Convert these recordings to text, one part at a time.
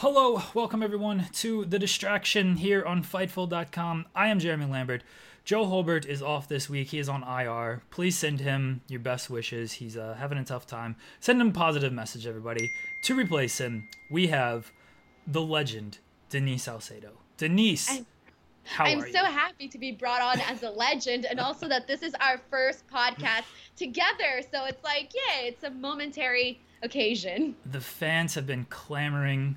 Hello, welcome everyone to The Distraction here on Fightful.com. I am Jeremy Lambert. Joe Holbert is off this week. He is on IR. Please send him your best wishes. He's uh, having a tough time. Send him a positive message, everybody. To replace him, we have the legend, Denise Salcedo. Denise, I'm, how I'm so happy to be brought on as a legend and also that this is our first podcast together. So it's like, yeah, it's a momentary occasion. the fans have been clamoring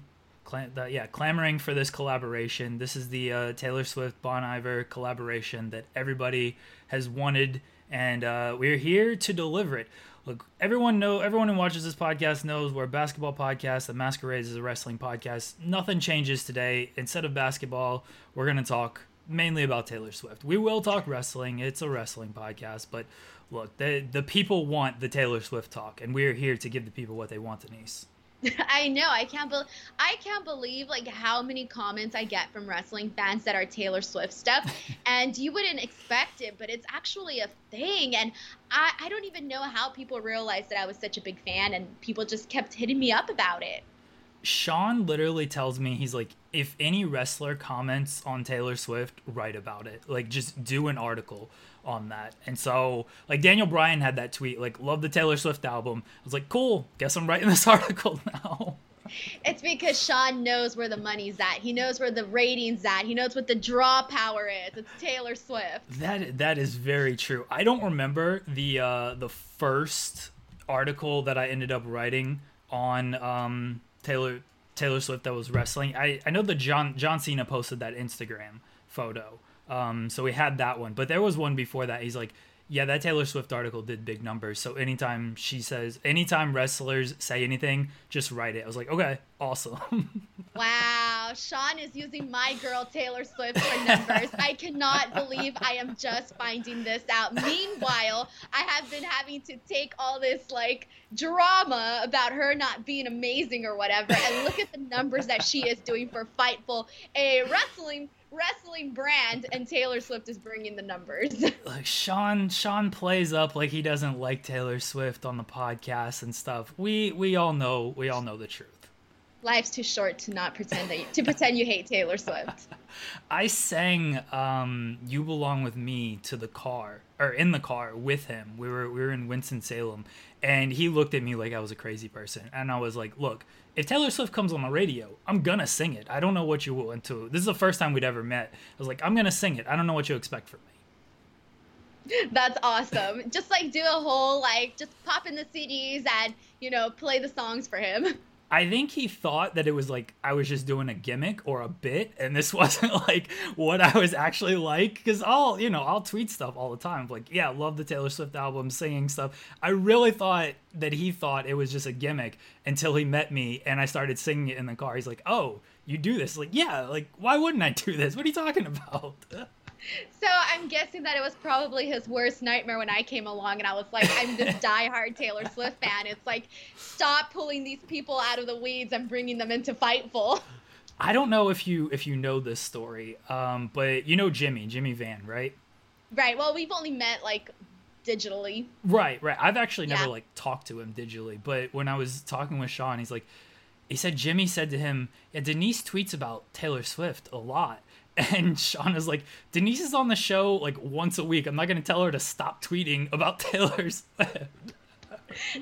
the, yeah clamoring for this collaboration. This is the uh, taylor swift bon iver collaboration that everybody has wanted and uh, we're here to deliver it. Look everyone know everyone who watches this podcast knows we're a basketball podcast. The masquerades is a wrestling podcast. Nothing changes today. Instead of basketball we're to talk mainly about taylor swift. We will talk wrestling. It's a wrestling podcast but look the, the people want the taylor swift talk and we're here to give the people what they want denise I know. I can't be- I can't believe like how many comments I get from wrestling fans that are Taylor Swift stuff. and you wouldn't expect it, but it's actually a thing. And I, I don't even know how people realized that I was such a big fan and people just kept hitting me up about it. Sean literally tells me he's like, if any wrestler comments on Taylor Swift, write about it. Like, just do an article on that. And so, like, Daniel Bryan had that tweet, like, love the Taylor Swift album. I was like, cool, guess I'm writing this article now. It's because Sean knows where the money's at. He knows where the ratings at. He knows what the draw power is. It's Taylor Swift. That that is very true. I don't remember the uh, the first article that I ended up writing on um, Taylor Taylor Swift that was wrestling. I, I know that John John Cena posted that Instagram photo. Um, so we had that one, but there was one before that. He's like, yeah, that Taylor Swift article did big numbers. So anytime she says, anytime wrestlers say anything, just write it. I was like, okay, awesome. Wow, Sean is using my girl Taylor Swift for numbers. I cannot believe I am just finding this out. Meanwhile, I have been having to take all this like drama about her not being amazing or whatever and look at the numbers that she is doing for Fightful, a wrestling wrestling brand and Taylor Swift is bringing the numbers. like Sean Sean plays up like he doesn't like Taylor Swift on the podcast and stuff. We we all know we all know the truth. Life's too short to not pretend that you, to pretend you hate Taylor Swift. I sang um, "You Belong with Me" to the car or in the car with him. We were we were in Winston Salem, and he looked at me like I was a crazy person, and I was like, "Look, if Taylor Swift comes on the radio, I'm gonna sing it. I don't know what you want to. This is the first time we'd ever met. I was like, I'm gonna sing it. I don't know what you expect from me." That's awesome. Just like do a whole like just pop in the CDs and you know play the songs for him. I think he thought that it was like I was just doing a gimmick or a bit, and this wasn't like what I was actually like. Because I'll, you know, I'll tweet stuff all the time, like, yeah, love the Taylor Swift album, singing stuff. I really thought that he thought it was just a gimmick until he met me and I started singing it in the car. He's like, oh, you do this? Like, yeah, like, why wouldn't I do this? What are you talking about? So I'm guessing that it was probably his worst nightmare when I came along and I was like, I'm this diehard Taylor Swift fan. It's like, stop pulling these people out of the weeds and bringing them into Fightful. I don't know if you if you know this story, um, but you know Jimmy, Jimmy Van, right? Right. Well, we've only met like digitally. Right, right. I've actually never Yeah. like talked to him digitally, but when I was talking with Sean, he's like, he said Jimmy said to him, "Yeah, Denise tweets about Taylor Swift a lot." And Sean was like, Denise is on the show like once a week. I'm not gonna tell her to stop tweeting about Taylor Swift.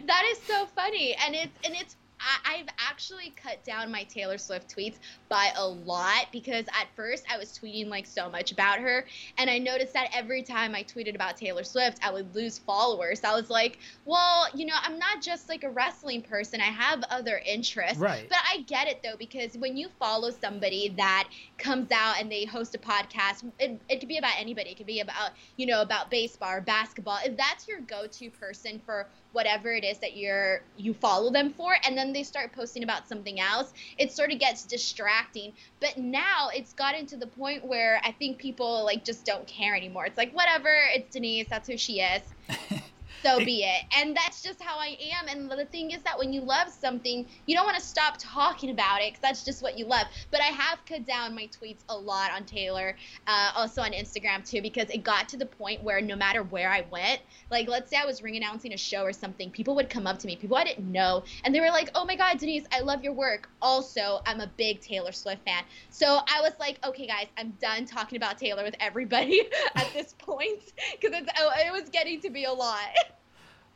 That is so funny, and it's and it's. I, I've actually cut down my Taylor Swift tweets by a lot because at first I was tweeting like so much about her, and I noticed that every time I tweeted about Taylor Swift, I would lose followers. I was like, well, you know, I'm not just like a wrestling person. I have other interests. Right. But I get it though because when you follow somebody that comes out and they host a podcast, it, it could be about anybody. It could be about you know about baseball or basketball. If that's your go-to person for whatever it is that you're you follow them for and then they start posting about something else. It sort of gets distracting. But now it's gotten to the point where i think people like just don't care anymore. It's like whatever it's denise that's who she is so be it. And that's just how i am. And the thing is that when you love something you don't want to stop talking about it because that's just what you love. But i have cut down my tweets a lot on taylor uh, also on instagram too because it got to the point where no matter where i went like let's say i was ring announcing a show or something people would come up to me people i didn't know and they were like oh my god denise i love your work. Also i'm a big taylor swift fan. So i was like okay guys i'm done talking about taylor with everybody at this point because it was getting to be a lot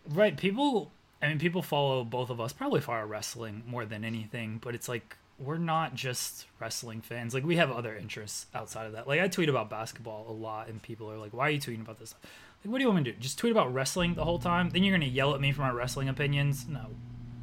Right. People, I mean, people follow both of us probably our wrestling more than anything, but it's like we're not just wrestling fans. Like we have other interests outside of that. Like I tweet about basketball a lot, and people are like, "Why are you tweeting about this?" Like, what do you want me to do? Just tweet about wrestling the whole time? Then you're gonna yell at me for my wrestling opinions? No.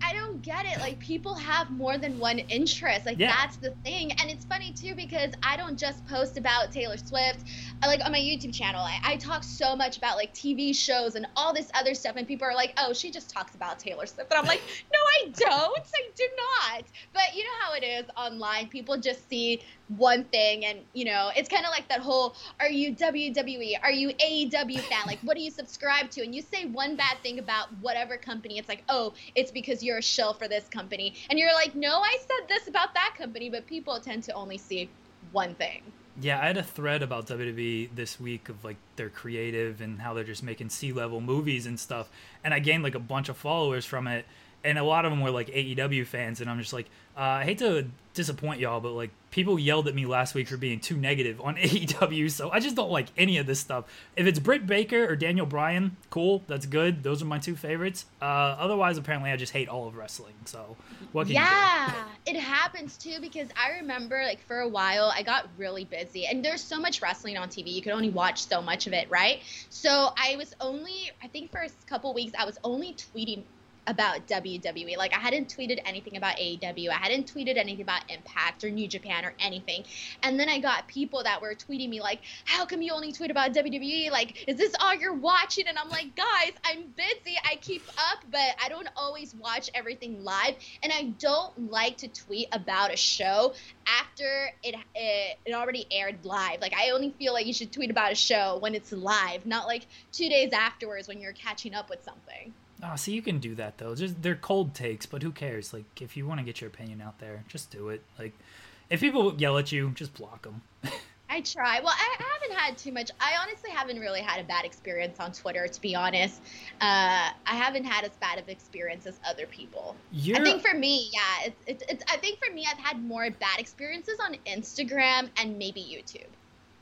I don't get it. Like people have more than one interest. Like Yeah. that's the thing. And it's funny too because I don't just post about Taylor Swift. I, like on my YouTube channel, I, I talk so much about like TV shows and all this other stuff. And people are like, "Oh, she just talks about Taylor Swift." And I'm like, "No, I don't. I do not." But you know how it is online. People just see one thing, and you know, it's kind of like that whole, "Are you WWE? Are you AEW fan? Like, what do you subscribe to?" And you say one bad thing about whatever company, it's like, "Oh, it's because you're a shill for this company," and you're like, "No, I said this about that company," but people tend to only see one thing. Yeah, I had a thread about WWE this week of like their creative and how they're just making C level movies and stuff. And I gained like a bunch of followers from it. And a lot of them were like AEW fans. And I'm just like, uh, I hate to disappoint y'all, but like people yelled at me last week for being too negative on AEW. So I just don't like any of this stuff. If it's Britt Baker or Daniel Bryan, cool. That's good. Those are my two favorites. Uh, otherwise, apparently, I just hate all of wrestling. So what can yeah, it happens too because I remember like for a while I got really busy and there's so much wrestling on TV. You could only watch so much of it, right? So I was only I think for a couple weeks I was only tweeting about WWE. Like I hadn't tweeted anything about AEW. I hadn't tweeted anything about Impact or New Japan or anything. And then I got people that were tweeting me like, "How come you only tweet about WWE? Like, is this all you're watching?" And I'm like, "Guys, I'm busy. I keep up, but I don't always watch everything live, and I don't like to tweet about a show after it it, it already aired live. Like I only feel like you should tweet about a show when it's live, not like 2 days afterwards when you're catching up with something." Oh, see, you can do that though. Just they're cold takes, but who cares? Like, if you want to get your opinion out there, just do it. Like, if people yell at you, just block them. I try. Well, I I haven't had too much. I honestly haven't really had a bad experience on Twitter, to be honest. Uh, I haven't had as bad of experience as other people. You're, I think for me, yeah, it's, it's, it's. I think for me, I've had more bad experiences on Instagram and maybe YouTube.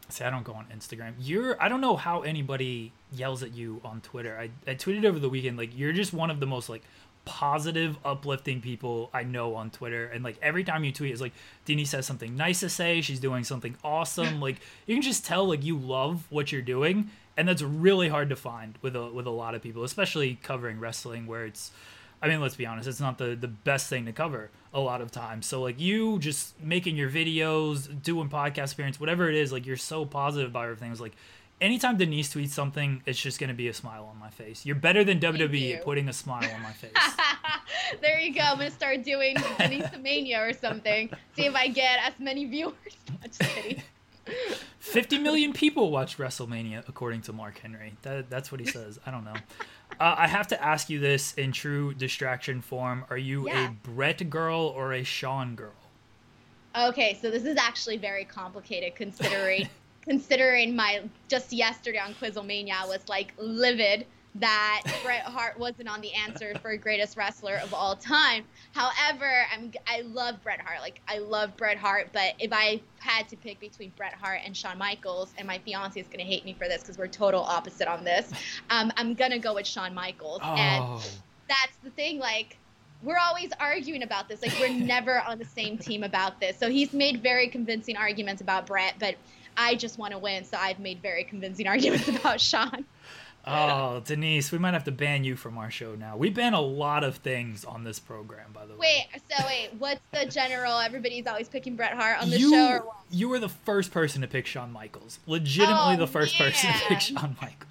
See, I don't go on Instagram. You're, I don't know how anybody yells at you on Twitter. I, I tweeted over the weekend, like, you're just one of the most like positive, uplifting people I know on Twitter. And like every time you tweet, it's like Dini says something nice to say. She's doing something awesome. like you can just tell like you love what you're doing, and that's really hard to find with a with a lot of people, especially covering wrestling, where it's. I mean, let's be honest, it's not the, the best thing to cover a lot of times. So, like, you just making your videos, doing podcast appearance, whatever it is, like, you're so positive about everything. It's like, anytime Denise tweets something, it's just going to be a smile on my face. You're better than WWE at putting a smile on my face. there you go. I'm gonna start doing Denise Mania or something. See if I get as many viewers. Just kidding. 50 million people watch WrestleMania, according to Mark Henry. That, that's what he says. I don't know. Uh, I have to ask you this in true distraction form. Are you Yeah. a Brett girl or a Sean girl? Okay, so this is actually very complicated considering considering my just yesterday on Quizlemania was like livid that Bret Hart wasn't on the answer for greatest wrestler of all time. However, I'm I love Bret Hart. Like I love Bret Hart, but if I had to pick between Bret Hart and Shawn Michaels, and my fiance is gonna hate me for this because we're total opposite on this, um, I'm gonna go with Shawn Michaels. Oh. And that's the thing, like we're always arguing about this. Like we're never on the same team about this. So he's made very convincing arguments about Bret, but I just want to win, so I've made very convincing arguments about Shawn. Oh, Denise, we might have to ban you from our show now. We ban a lot of things on this program, by the way. Wait, so wait, what's the general? Everybody's always picking Bret Hart on the you, show, or what? you were the first person to pick Shawn Michaels. Legitimately, Oh, the first person to pick. Shawn Michaels.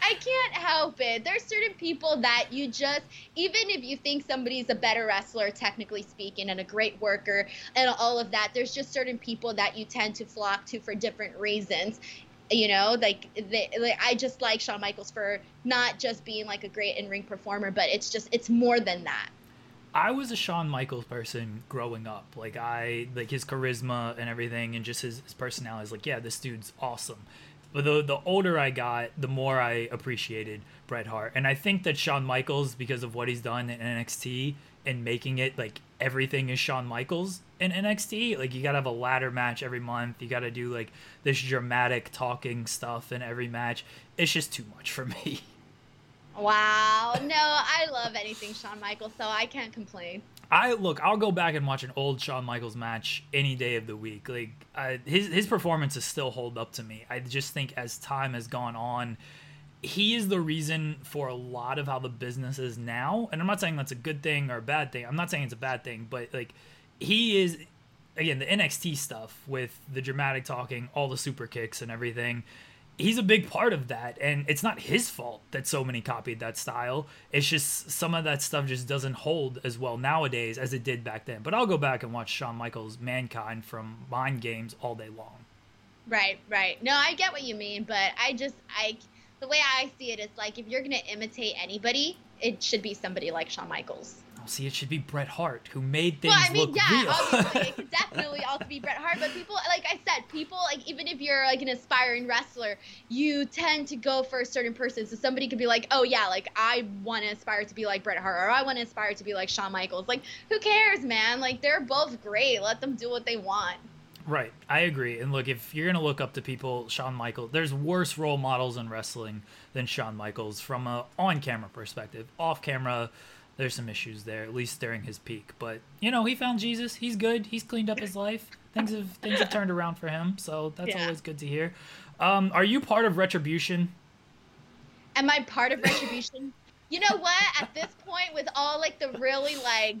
I can't help it. There's certain people that you just, even if you think somebody's a better wrestler, technically speaking, and a great worker, and all of that, there's just certain people that you tend to flock to for different reasons. You know, like, they, like I just like Shawn Michaels for not just being like a great in-ring performer, but it's just it's more than that. I was a Shawn Michaels person growing up. Like I like his charisma and everything, and just his, his personality. is like, yeah, this dude's awesome. But the the older I got, the more I appreciated Bret Hart, and I think that Shawn Michaels, because of what he's done in NXT and making it like everything is Shawn Michaels in NXT. Like you gotta have a ladder match every month. You gotta do like this dramatic talking stuff in every match. It's just too much for me. Wow. No, I love anything Shawn Michaels, so I can't complain. I look. I'll go back and watch an old Shawn Michaels match any day of the week. Like I, his his performances still hold up to me. I just think as time has gone on, he is the reason for a lot of how the business is now. And I'm not saying that's a good thing or a bad thing. I'm not saying it's a bad thing, but like he is again the NXT stuff with the dramatic talking, all the super kicks and everything. He's a big part of that, and it's not his fault that so many copied that style. It's just some of that stuff just doesn't hold as well nowadays as it did back then. But I'll go back and watch Shawn Michaels' Mankind from Mind Games all day long. Right, right. No, I get what you mean, but I just I the way I see it is like if you're gonna imitate anybody, it should be somebody like Shawn Michaels. Oh, see, it should be Bret Hart who made things well, I mean, look yeah, real. obviously it could definitely also be Bret Hart, but people like I said, people like even if you're like an aspiring wrestler, you tend to go for a certain person. So somebody could be like, oh yeah, like I want to aspire to be like Bret Hart, or I want to aspire to be like Shawn Michaels. Like, who cares, man? Like they're both great. Let them do what they want. Right, I agree. And look, if you're gonna look up to people, Shawn Michaels, there's worse role models in wrestling than Shawn Michaels from a on-camera perspective. Off-camera, there's some issues there, at least during his peak. But you know, he found Jesus. He's good. He's cleaned up his life. Things have things have turned around for him. So that's Yeah. always good to hear. Um, are you part of Retribution? Am I part of Retribution? you know what? At this point, with all like the really like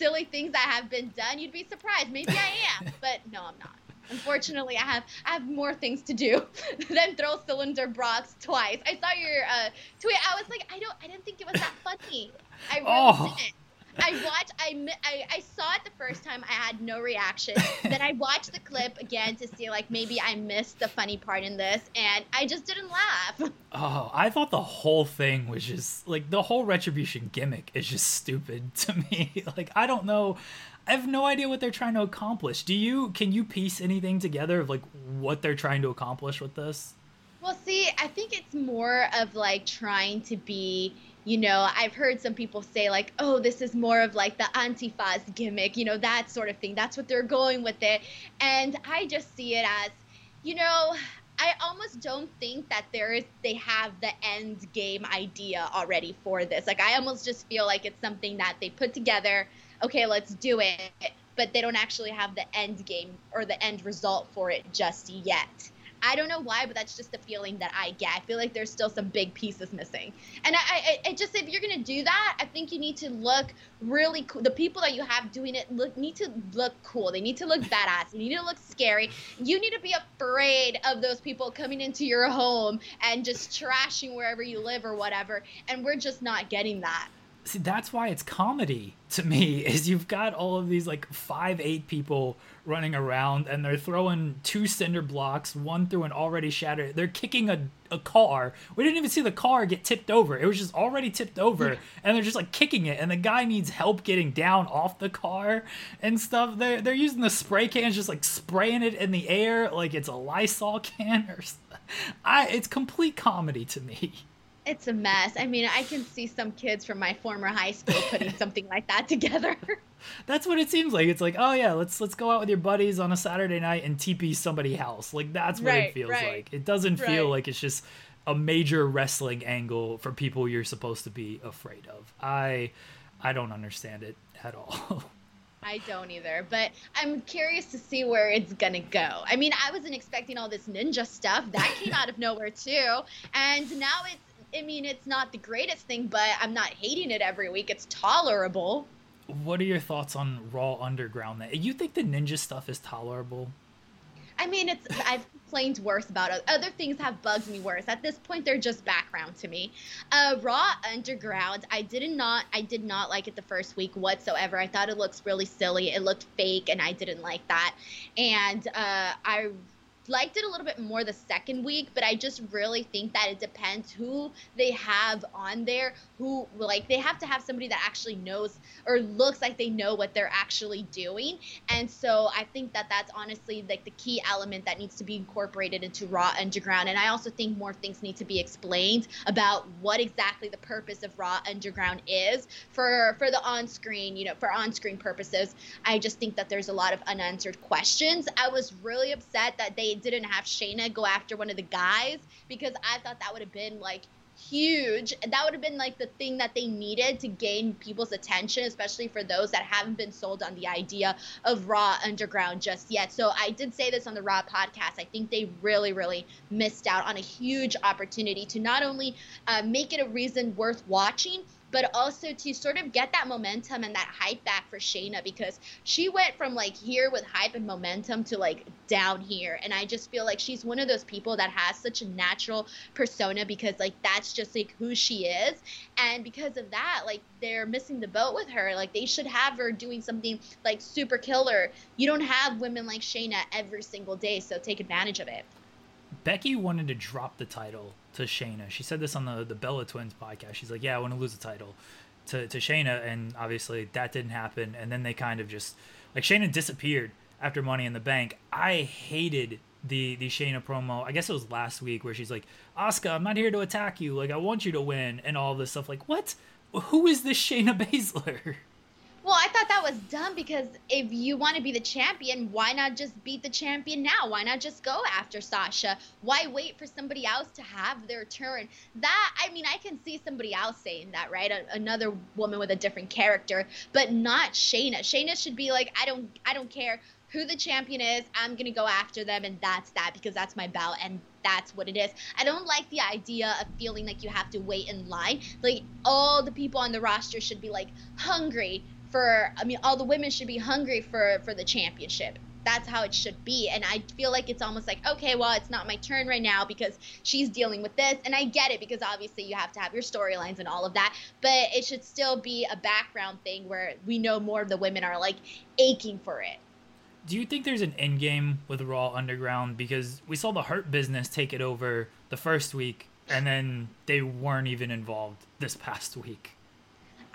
silly things that have been done, you'd be surprised. Maybe I am, but no, I'm not. Unfortunately, I have I have more things to do than throw cylinder blocks twice. I saw your uh, tweet. I was like, I don't, I didn't think it was that funny. I really Oh. didn't. I watched. I, I I saw it the first time. I had no reaction. then I watched the clip again to see like maybe I missed the funny part in this, and I just didn't laugh. Oh, I thought the whole thing was just like the whole retribution gimmick is just stupid to me. like I don't know. I have no idea what they're trying to accomplish. Do you can you piece anything together of like what they're trying to accomplish with this? Well, see, I think it's more of like trying to be, you know, I've heard some people say like, oh, this is more of like the antifa's gimmick, you know, that sort of thing. That's what they're going with it. And I just see it as, you know, I almost don't think that there is they have the end game idea already for this. Like I almost just feel like it's something that they put together, okay, let's do it, but they don't actually have the end game or the end result for it just yet. I don't know why, but that's just the feeling that I get. I feel like there's still some big pieces missing. And I, I, I just, if you're gonna do that, I think you need to look really cool. The people that you have doing it look need to look cool. They need to look badass. They need to look scary. You need to be afraid of those people coming into your home and just trashing wherever you live or whatever. And we're just not getting that. See, that's why it's comedy to me. Is you've got all of these like five, eight people running around, and they're throwing two cinder blocks, one through an already shattered. They're kicking a, a car. We didn't even see the car get tipped over. It was just already tipped over, and they're just like kicking it. And the guy needs help getting down off the car and stuff. They're they're using the spray cans, just like spraying it in the air like it's a Lysol can or. I it's complete comedy to me. It's a mess. I mean, I can see some kids from my former high school putting something like that together. That's what it seems like. It's like, oh yeah, let's let's go out with your buddies on a Saturday night and TP somebody else. Like that's what right, it feels right, like. It doesn't feel like it's just a major wrestling angle for people you're supposed to be afraid of. I I don't understand it at all. I don't either, but I'm curious to see where it's gonna go. I mean, I wasn't expecting all this ninja stuff. That came out of nowhere too. And now it's I mean, it's not the greatest thing, but I'm not hating it every week. It's tolerable. what are your thoughts on Raw Underground? Then you think the ninja stuff is tolerable? I mean, it's I've complained worse about it. Other things have bugged me worse. At this point, they're just background to me. Uh, Raw Underground, I did not, I did not like it the first week whatsoever. I thought it looks really silly. It looked fake, and I didn't like that. And uh, I liked it a little bit more the second week, but I just really think that it depends who they have on there. Who like they have to have somebody that actually knows or looks like they know what they're actually doing. And so I think that that's honestly like the key element that needs to be incorporated into Raw Underground. And I also think more things need to be explained about what exactly the purpose of Raw Underground is for for the on-screen, you know, for on-screen purposes. I just think that there's a lot of unanswered questions. I was really upset that they didn't have Shayna go after one of the guys because I thought that would have been like huge. That would have been like the thing that they needed to gain people's attention, especially for those that haven't been sold on the idea of Raw Underground just yet. So I did say this on the Raw podcast. I think they really, really missed out on a huge opportunity to not only uh, make it a reason worth watching, but also to sort of get that momentum and that hype back for Shayna because she went from like here with hype and momentum to like down here. And I just feel like she's one of those people that has such a natural persona because like that's just like who she is. And because of that, like they're missing the boat with her. Like they should have her doing something like super killer. You don't have women like Shayna every single day, so take advantage of it. Becky wanted to drop the title to Shayna. She said this on the the Bella Twins podcast. She's like, "Yeah, I want to lose the title to to Shayna," and obviously that didn't happen. And then they kind of just like Shayna disappeared after Money in the Bank. I hated the the Shayna promo. I guess it was last week where she's like, "Asuka, I'm not here to attack you. Like I want you to win," and all this stuff. Like what? Who is this Shayna Baszler? Well, I thought that was dumb because if you want to be the champion, why not just beat the champion now? Why not just go after Sasha? Why wait for somebody else to have their turn? That, I mean, I can see somebody else saying that, right? Another woman with a different character, but not Shayna. Shayna should be like, I don't, I don't care who the champion is. I'm gonna go after them, and that's that because that's my belt, and that's what it is. I don't like the idea of feeling like you have to wait in line. Like all the people on the roster should be like hungry for I mean all the women should be hungry for for the championship. That's how it should be. And I feel like it's almost like, okay, well, it's not my turn right now because she's dealing with this. And I get it because obviously you have to have your storylines and all of that. But it should still be a background thing where we know more of the women are like aching for it. Do you think there's an end game with Raw Underground? Because we saw the Hurt Business take it over the first week, and then they weren't even involved this past week.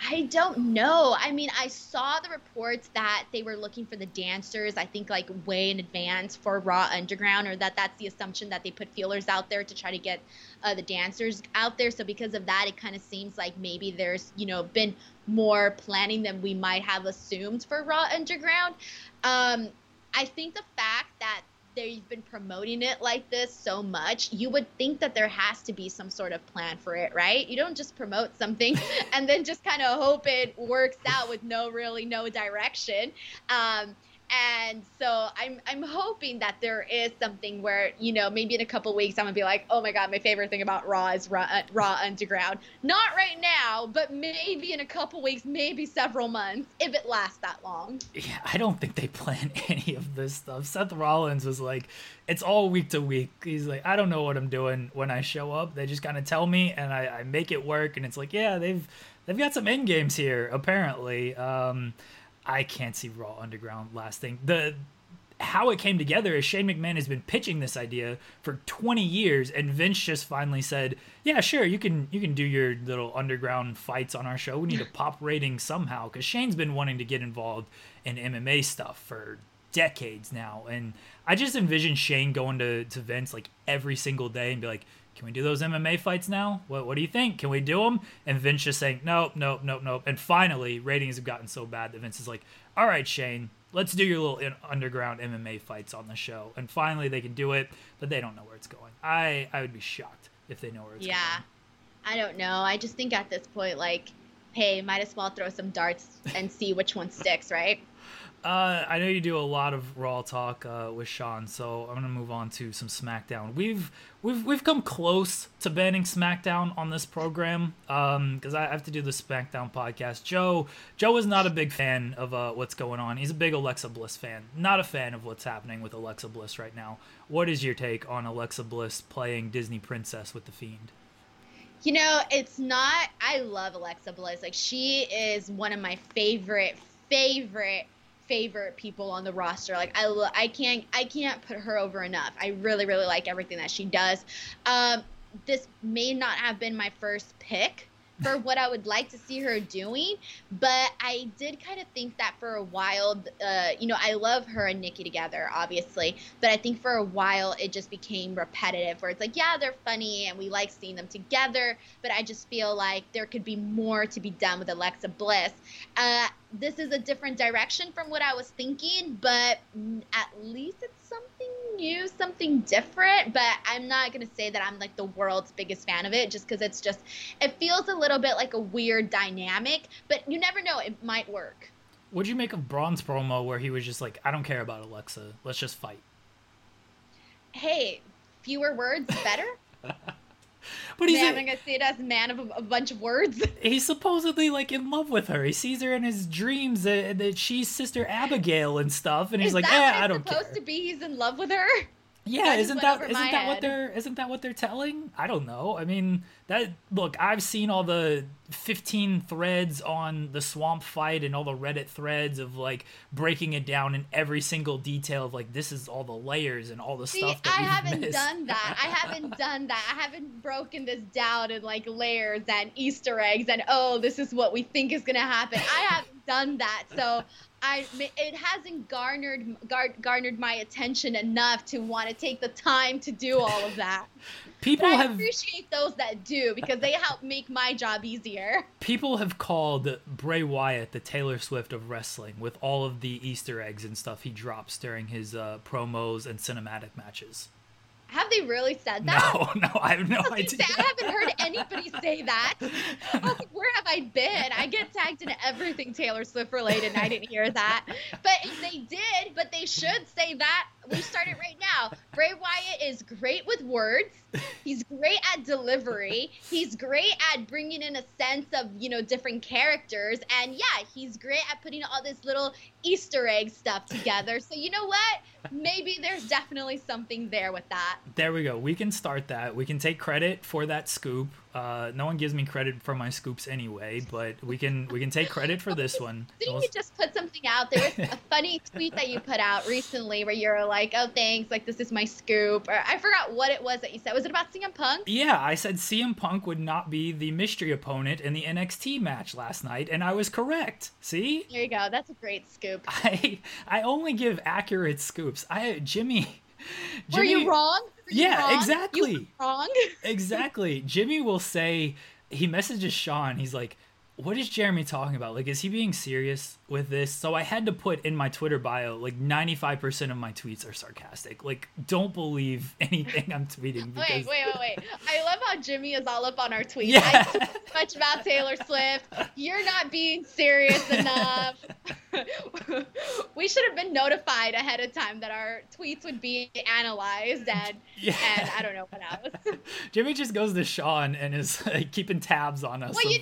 I don't know. I mean, I saw the reports that they were looking for the dancers, I think like way in advance for Raw Underground, or that that's the assumption that they put feelers out there to try to get uh, the dancers out there. So because of that, it kind of seems like maybe there's, you know, been more planning than we might have assumed for Raw Underground. Um, I think the fact that they've been promoting it like this so much, you would think that there has to be some sort of plan for it, right? You don't just promote something and then just kind of hope it works out with no really no direction. Um, And so I'm I'm hoping that there is something where you know maybe in a couple weeks I'm gonna be like, oh my god, my favorite thing about Raw is Raw, uh, Raw Underground. Not right now, but maybe in a couple weeks, maybe several months, if it lasts that long. Yeah, I don't think they plan any of this stuff. Seth Rollins was like, it's all week to week. He's like, I don't know what I'm doing when I show up. They just kind of tell me, and I, I make it work. And it's like, yeah, they've they've got some end games here apparently. Um, I can't see Raw Underground lasting. The how it came together is Shane McMahon has been pitching this idea for 20 years, and Vince just finally said, "Yeah, sure, you can you can do your little underground fights on our show. We need a pop rating somehow." Because Shane's been wanting to get involved in MMA stuff for decades now, and I just envision Shane going to to Vince like every single day and be like, can we do those MMA fights now? What What do you think? Can we do them? And Vince just saying, nope, nope, nope, nope. And finally, ratings have gotten so bad that Vince is like, all right, Shane, let's do your little underground MMA fights on the show. And finally, they can do it, but they don't know where it's going. I I would be shocked if they know where it's yeah. going. Yeah, I don't know. I just think at this point, like, hey, might as well throw some darts and see which one sticks, right? Uh, I know you do a lot of Raw talk uh, with Sean, so I'm gonna move on to some SmackDown. We've we've we've come close to banning SmackDown on this program because um, I have to do the SmackDown podcast. Joe Joe is not a big fan of uh, what's going on. He's a big Alexa Bliss fan. Not a fan of what's happening with Alexa Bliss right now. What is your take on Alexa Bliss playing Disney Princess with the Fiend? You know, it's not. I love Alexa Bliss. Like she is one of my favorite favorite favorite people on the roster. Like I, I can't, I can't put her over enough. I really, really like everything that she does. Um, this may not have been my first pick for what I would like to see her doing. But I did kind of think that for a while, uh, you know, I love her and Nikki together, obviously. But I think for a while it just became repetitive, where it's like, yeah, they're funny and we like seeing them together. But I just feel like there could be more to be done with Alexa Bliss. Uh, this is a different direction from what I was thinking, but at least it's new, something different. But I'm not gonna say that I'm like the world's biggest fan of it, just because it's just it feels a little bit like a weird dynamic. But you never know; it might work. What'd you make of Braun's promo where he was just like, "I don't care about Alexa, let's just fight." Hey, fewer words better. But he's man, a, say it as man of a, a, bunch of words. He's supposedly like in love with her. He sees her in his dreams that, that she's sister Abigail and stuff, and he's like, "Yeah, I don't care." Supposed to be he's in love with her. Yeah, that isn't that isn't that head. what they're isn't that what they're telling? I don't know. I mean, that look, I've seen all the 15 threads on the swamp fight and all the Reddit threads of like breaking it down in every single detail of like this is all the layers and all the See, stuff that I haven't missed. done that. I haven't done that. I haven't broken this down in like layers and Easter eggs and oh, this is what we think is gonna happen. I haven't done that. So I it hasn't garnered gar, garnered my attention enough to want to take the time to do all of that. People have appreciate those that do because they help make my job easier. People have called Bray Wyatt the Taylor Swift of wrestling with all of the Easter eggs and stuff he drops during his uh, promos and cinematic matches. Have they really said that? No, no, I have no idea. I haven't heard anybody say that. Where have I been? I get tagged in everything Taylor Swift related, and I didn't hear that. But if they did, but they should say that. We start it right now. Bray Wyatt is great with words. He's great at delivery. He's great at bringing in a sense of, you know, different characters. And yeah, he's great at putting all this little Easter egg stuff together. So you know what? Maybe there's definitely something there with that. There we go. We can start that. We can take credit for that scoop. Uh, no one gives me credit for my scoops anyway, but we can we can take credit for this one. Didn't you just put something out? There was a funny tweet that you put out recently where you're like, "Oh, thanks, like this is my scoop." Or I forgot what it was that you said. Was it about CM Punk? Yeah, I said CM Punk would not be the mystery opponent in the NXT match last night, and I was correct. See? There you go. That's a great scoop. I I only give accurate scoops. I Jimmy. Jimmy, Were you wrong? Were you yeah, wrong? exactly. You wrong. exactly. Jimmy will say he messages Sean. He's like, "What is Jeremy talking about? Like, is he being serious with this?" So I had to put in my Twitter bio like 95% of my tweets are sarcastic. Like, don't believe anything I'm tweeting. Because... Wait, wait, wait, wait. I love how Jimmy is all up on our tweets. Yeah. I, much about Taylor Swift. You're not being serious enough. we should have been notified ahead of time that our tweets would be analyzed and Yeah. and I don't know what else. Jimmy just goes to Sean and is like, keeping tabs on us. Well, you,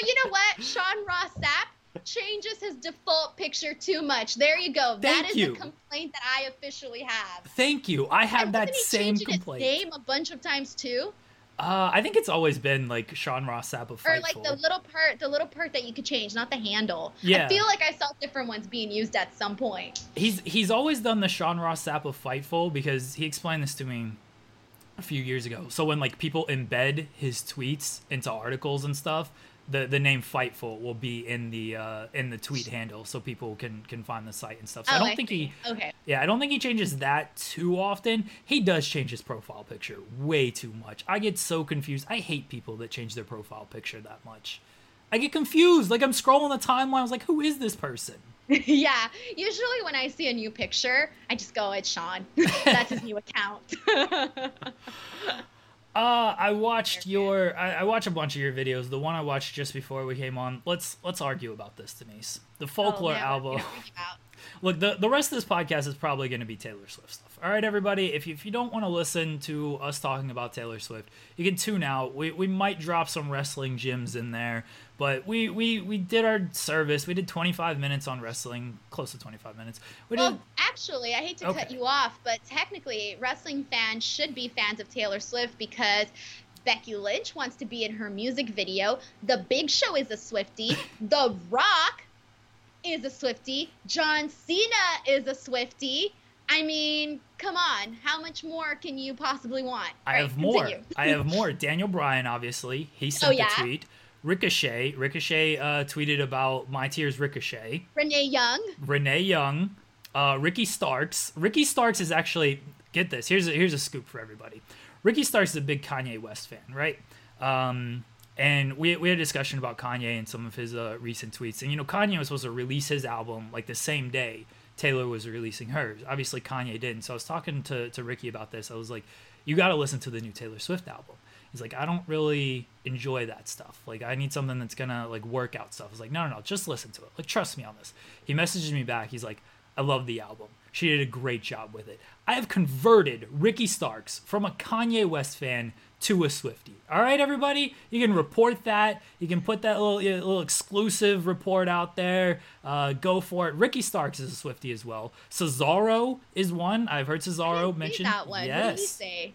well, you know what? Sean Ross Sapp changes his default picture too much. There you go. that Thank is you. the complaint that I officially have. Thank you. I have And that he same complaint. His name a bunch of times too, Uh, I think it's always been like Sean Ross Sapp of Fightful. or like the little part, the little part that you could change, not the handle. Yeah. I feel like I saw different ones being used at some point. He's he's always done the Sean Ross Sapp of Fightful because he explained this to me a few years ago. So when like people embed his tweets into articles and stuff, the the name Fightful will be in the uh, in the tweet handle, so people can can find the site and stuff. So I Oh, don't I think he. Okay. Yeah, I don't think he changes that too often. He does change his profile picture way too much. I get so confused. I hate people that change their profile picture that much. I get confused. Like I'm scrolling the timeline. I was like, who is this person? yeah. Usually when I see a new picture, I just go, "It's Sean." That's his new account. Uh, I watched your. I, I watched a bunch of your videos. The one I watched just before we came on. Let's let's argue about this, Denise. The folklore Oh, man, what are album. we arguing about? Look, the the rest of this podcast is probably going to be Taylor Swift stuff. All right, everybody. If you, if you don't want to listen to us talking about Taylor Swift, you can tune out. We we might drop some wrestling gyms in there, but we we we did our service. We did 25 minutes on wrestling, close to 25 minutes. We did. Well, actually, I hate to cut you off, but technically, wrestling fans should be fans of Taylor Swift because Becky Lynch wants to be in her music video. The Big Show is a Swifty. The Rock is a Swifty. John Cena is a Swifty. I mean, come on. How much more can you possibly want? I Right, have more. I have more. Daniel Bryan, obviously, he sent Oh, yeah? a tweet. Ricochet, Ricochet uh, tweeted about my tears. Ricochet. Renee Young. Renee Young, uh, Ricky Starks. Ricky Starks is actually get this. Here's a, here's a scoop for everybody. Ricky Starks is a big Kanye West fan, right? Um, and we we had a discussion about Kanye and some of his uh, recent tweets. And you know, Kanye was supposed to release his album like the same day Taylor was releasing hers. Obviously, Kanye didn't. So I was talking to to Ricky about this. I was like, you got to listen to the new Taylor Swift album. He's like, I don't really enjoy that stuff. Like, I need something that's gonna like work out stuff. I was like, no, no, no, just listen to it. Like, trust me on this. He messages me back. He's like, I love the album. She did a great job with it. I have converted Ricky Starks from a Kanye West fan to a Swifty. All right, everybody, you can report that. You can put that little little exclusive report out there. Uh, go for it. Ricky Starks is a Swifty as well. Cesaro is one. I've heard Cesaro mentioned. that one. Yes. What did he say?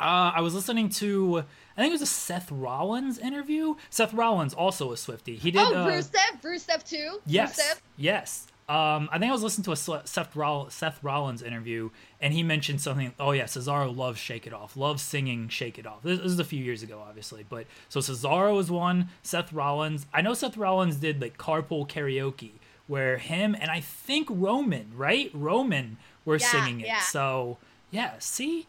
Uh, I was listening to, I think it was a Seth Rollins interview. Seth Rollins, also a Swifty. He did. oh, uh, Rusev. Rusev too. Yes. Rusev? Yes. Um, I think I was listening to a Seth, Roll- Seth Rollins interview, and he mentioned something. Oh yeah, Cesaro loves "Shake It Off," loves singing "Shake It Off." This, this is a few years ago, obviously, but so Cesaro was one. Seth Rollins. I know Seth Rollins did like carpool karaoke, where him and I think Roman, right? Roman were Yeah, singing it. yeah. So yeah, see,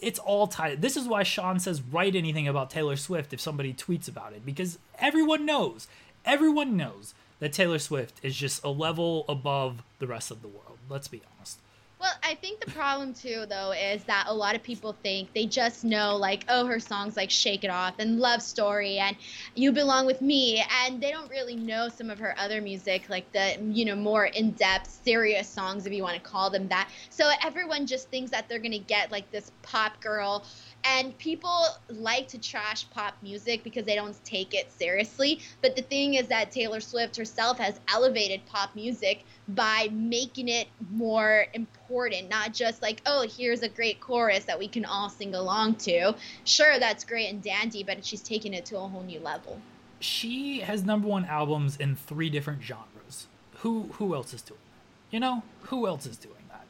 it's all tied. This is why Sean says write anything about Taylor Swift if somebody tweets about it because everyone knows, everyone knows that Taylor Swift is just a level above the rest of the world. Let's be honest. Well, I think the problem too, though, is that a lot of people think they just know, like, oh, her songs like "Shake It Off" and "Love Story" and "You Belong with Me," and they don't really know some of her other music, like the, you know, more in-depth, serious songs, if you want to call them that. So everyone just thinks that they're gonna get like this pop girl. And people like to trash pop music because they don't take it seriously. But the thing is that Taylor Swift herself has elevated pop music by making it more important, not just like, oh, here's a great chorus that we can all sing along to. Sure, that's great and dandy, but she's taking it to a whole new level. She has number one albums in three different genres. Who who else is doing that? You know, who else is doing that?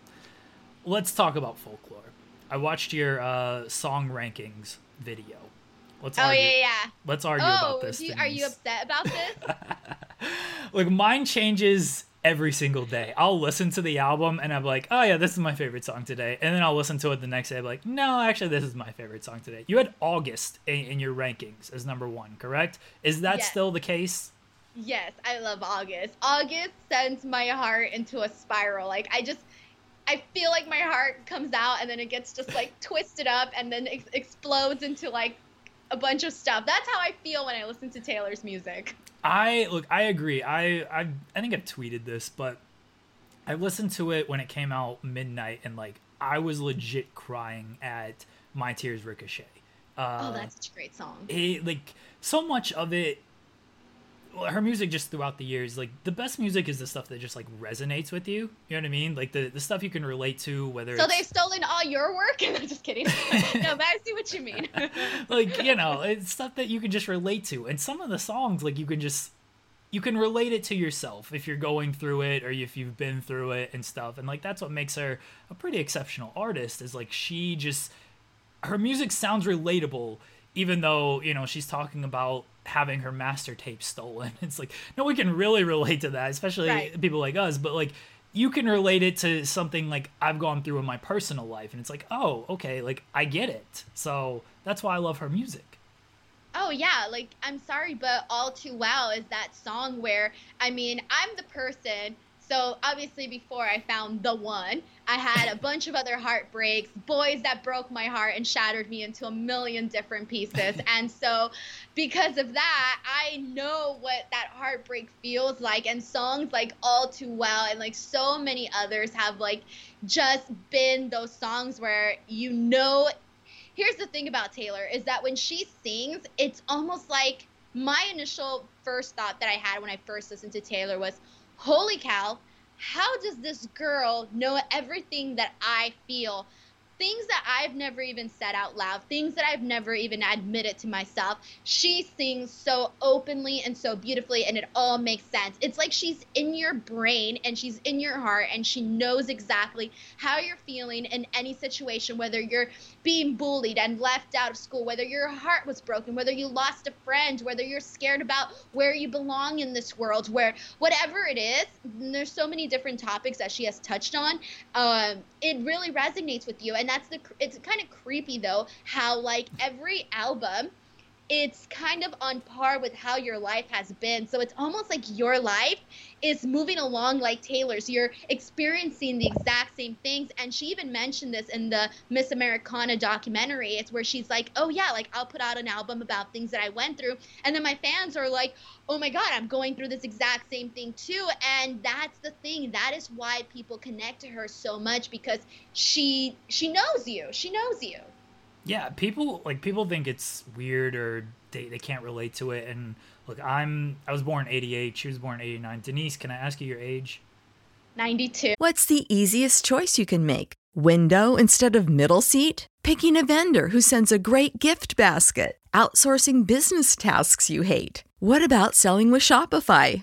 Let's talk about folklore. I watched your uh, song rankings video. Let's Oh, argue. yeah, yeah. Let's argue Oh, about this. you, are you upset about this? like mine changes every single day. I'll listen to the album and I'm like, oh yeah, this is my favorite song today. And then I'll listen to it the next day. I'm like, no, actually, this is my favorite song today. You had August in, in your rankings as number one, correct? Is that Yes. still the case? Yes, I love August. August sends my heart into a spiral. Like I just I feel like my heart comes out and then it gets just like twisted up and then ex- explodes into like a bunch of stuff. That's how I feel when I listen to Taylor's music. I look, I agree. I I I think I've tweeted this, but I listened to it when it came out midnight, and like I was legit crying at My Tears Ricochet. Uh, oh, that's such a great song. It, like so much of it her music just throughout the years like the best music is the stuff that just like resonates with you. You know what i mean? Like the, the stuff you can relate to whether so they've stolen all your work? I'm just kidding. No but i see what you mean. Like you know it's stuff that you can just relate to. And some of the songs like you can just you can relate it to yourself if you're going through it or if you've been through it and stuff. And like that's what makes her a pretty exceptional artist is like she just her music sounds relatable even though you know she's talking about having her master tape stolen. It's like no one can really relate to that especially right. people like us but like you can relate it to something like i've gone through in my personal life and it's like oh okay like i get it. So that's why i love her music. Oh yeah like i'm sorry but all too well is that song where i mean i'm the person so obviously, before I found the one, I had a bunch of other heartbreaks, boys that broke my heart and shattered me into a million different pieces. and so, because of that, I know what that heartbreak feels like. And songs like All Too Well and like so many others have like just been those songs where you know. Here's the thing about Taylor is that when she sings, it's almost like my initial first thought that I had when I first listened to Taylor was, holy cow, how does this girl know everything that I feel? Things that I've never even said out loud, things that I've never even admitted to myself. She sings so openly and so beautifully, and it all makes sense. It's like she's in your brain and she's in your heart, and she knows exactly how you're feeling in any situation, whether you're being bullied and left out of school, whether your heart was broken, whether you lost a friend, whether you're scared about where you belong in this world, where whatever it is, there's so many different topics that she has touched on. Um, it really resonates with you, and that's the. It's kind of creepy though how like every album it's kind of on par with how your life has been. So it's almost like your life is moving along like Taylor's. You're experiencing the exact same things. And she even mentioned this in the Miss Americana documentary. It's where she's like, oh, yeah, like I'll put out an album about things that I went through. And then my fans are like, oh my God, I'm going through this exact same thing too. And that's the thing. That is why people connect to her so much because she she knows you. She knows you. Yeah, people like people think it's weird or they, they can't relate to it. And look, I'm I was born '88. She was born '89. Denise, can I ask you your age? 92. What's the easiest choice you can make? Window instead of middle seat? Picking a vendor who sends a great gift basket? Outsourcing business tasks you hate? What about selling with Shopify?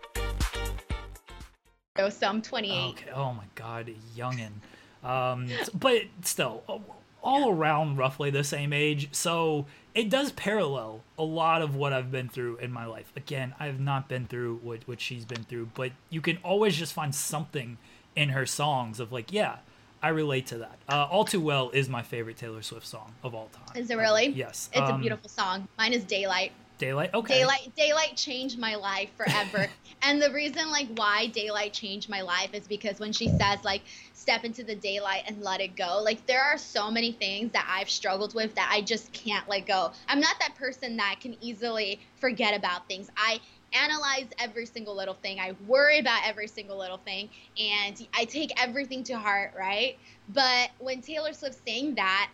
So I'm 28. Okay. Oh my God, youngin. Um, but still, all around roughly the same age. So it does parallel a lot of what I've been through in my life. Again, I have not been through what, what she's been through, but you can always just find something in her songs of like, yeah, I relate to that. Uh, all Too Well is my favorite Taylor Swift song of all time. Is it really? yes. It's um, a beautiful song. Mine is Daylight. Daylight. Okay. Daylight Daylight changed my life forever. and the reason like why Daylight changed my life is because when she says like step into the daylight and let it go. Like there are so many things that I've struggled with that I just can't let go. I'm not that person that can easily forget about things. I analyze every single little thing. I worry about every single little thing and I take everything to heart, right? But when Taylor Swift sang that,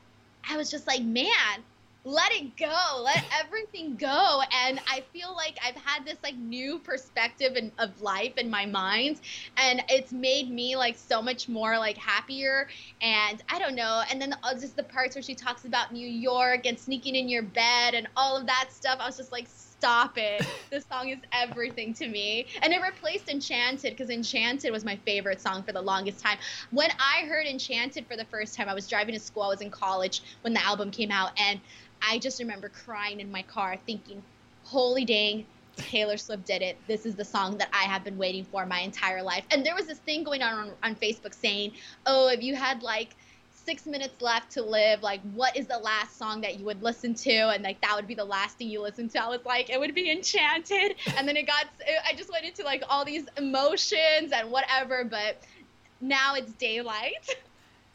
I was just like, man, let it go. Let everything go. And i feel like i've had this like new perspective in, of life in my mind. And it's made me like so much more like happier. And i don't know. And then uh, just the parts where she talks about new york and sneaking in your bed and all of that stuff i was just like stop it. This song is everything to me. And it replaced enchanted because enchanted was my favorite song for the longest time. When i heard enchanted for the first time i was driving to school. I was in college when the album came out. And I just remember crying in my car thinking, holy dang, Taylor Swift did it. This is the song that I have been waiting for my entire life. And there was this thing going on on, on Facebook saying, oh, if you had like six minutes left to live, like what is the last song that you would listen to? And like that would be the last thing you listen to. I was like, it would be Enchanted. And then it got, I just went into like all these emotions and whatever, but now it's daylight.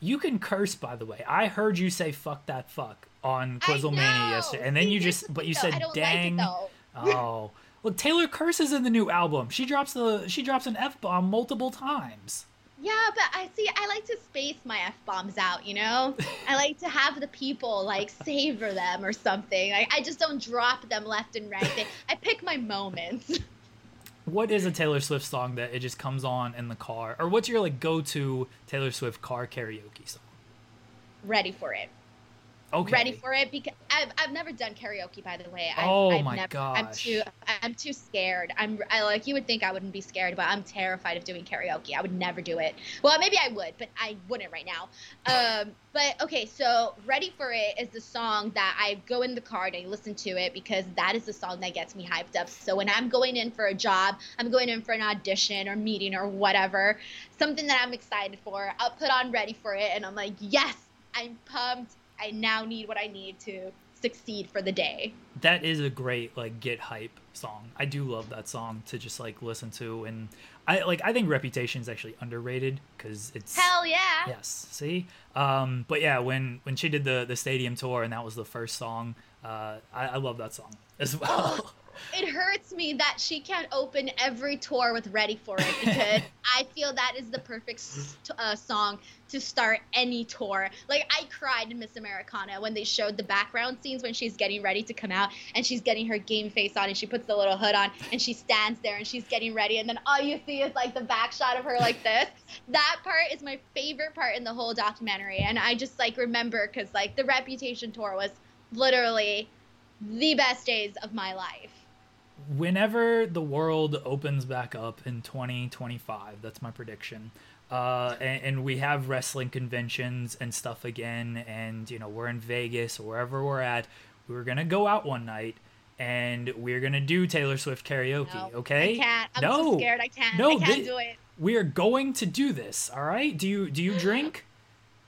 You can curse, by the way. I heard you say "fuck that fuck" on Quizzlemania yesterday, and then you just, but you said "dang." Like oh, look, Taylor curses in the new album. She drops the she drops an f bomb multiple times. Yeah, but I see. I like to space my f bombs out. You know, I like to have the people like savor them or something. Like I just don't drop them left and right. I pick my moments. what is a Taylor Swift song that it just comes on in the car, or what's your like go-to Taylor Swift car karaoke song? Ready for it okay. ready for it because I've, I've never done karaoke by the way. I've, oh I've my never, gosh! I'm too I'm too scared. I'm I like you would think I wouldn't be scared, but I'm terrified of doing karaoke. I would never do it. Well, maybe I would, but I wouldn't right now. Um, but okay, so "Ready for It" is the song that I go in the car and I listen to it because that is the song that gets me hyped up. So when I'm going in for a job, I'm going in for an audition or meeting or whatever, something that I'm excited for, I'll put on "Ready for It" and I'm like, yes, I'm pumped I now need what I need to succeed for the day. That is a great like get hype song. I do love that song to just like listen to and I like I think Reputation is actually underrated cuz it's Hell yeah. Yes. See? Um but yeah, when when she did the the stadium tour and that was the first song, uh I, I love that song as well. It hurts me that she can't open every tour with Ready for It because I feel that is the perfect uh, song to start any tour. Like I cried in Miss Americana when they showed the background scenes when she's getting ready to come out and she's getting her game face on and she puts the little hood on and she stands there and she's getting ready and then all you see is like the back shot of her like this. That part is my favorite part in the whole documentary and I just like remember cuz like the Reputation tour was literally the best days of my life whenever the world opens back up in 2025, that's my prediction. Uh, and, and, we have wrestling conventions and stuff again, and you know we're in Vegas or wherever we're at. We're gonna go out one night and we're gonna do Taylor Swift karaoke. No, okay? I can't. I'm no, scared. I can't. No, I can't th- do it. We are going to do this. All right? Do you do you drink?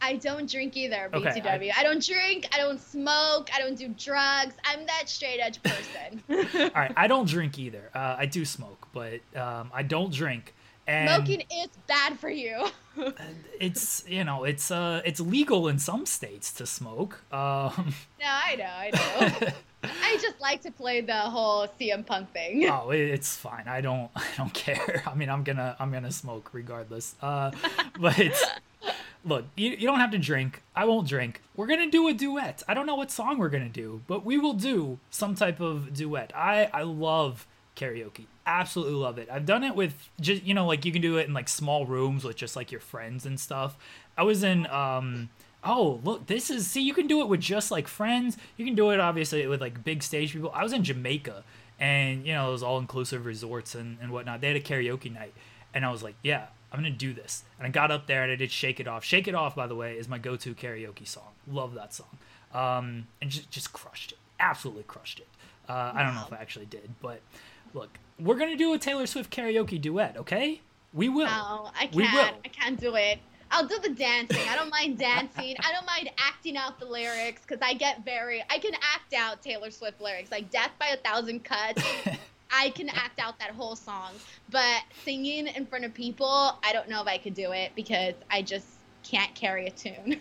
I don't drink either, BTW. Okay, I, I, don't drink, I don't smoke, I don't do drugs. I'm that straight edge person. All right, I don't drink either. Uh, I do smoke, but um, I don't drink. And Smoking is bad for you. it's you know it's uh it's legal in some states to smoke. Um, no, I know, I know. I just like to play the whole CM Punk thing. Oh, it's fine. I don't I don't care. I mean, I'm gonna I'm gonna smoke regardless. Uh, but it's look, you, you don't have to drink. I won't drink. We're gonna do a duet. I don't know what song we're gonna do, but we will do some type of duet. I I love karaoke. Absolutely love it. I've done it with just you know like you can do it in like small rooms with just like your friends and stuff. I was in um oh look this is see you can do it with just like friends. You can do it obviously with like big stage people. I was in Jamaica and you know those all inclusive resorts and and whatnot. They had a karaoke night and I was like yeah I'm gonna do this. And I got up there and I did Shake It Off. Shake It Off, by the way, is my go-to karaoke song. Love that song. Um, and just just crushed it. Absolutely crushed it. Uh, wow. I don't know if I actually did, but look, we're gonna do a Taylor Swift karaoke duet, okay? We will. No, I can't. We will. I can't do it. I'll do the dancing. I don't mind dancing. I don't mind acting out the lyrics because I get very. I can act out Taylor Swift lyrics like "Death by a Thousand Cuts." I can act out that whole song, but singing in front of people, I don't know if I could do it because I just can't carry a tune.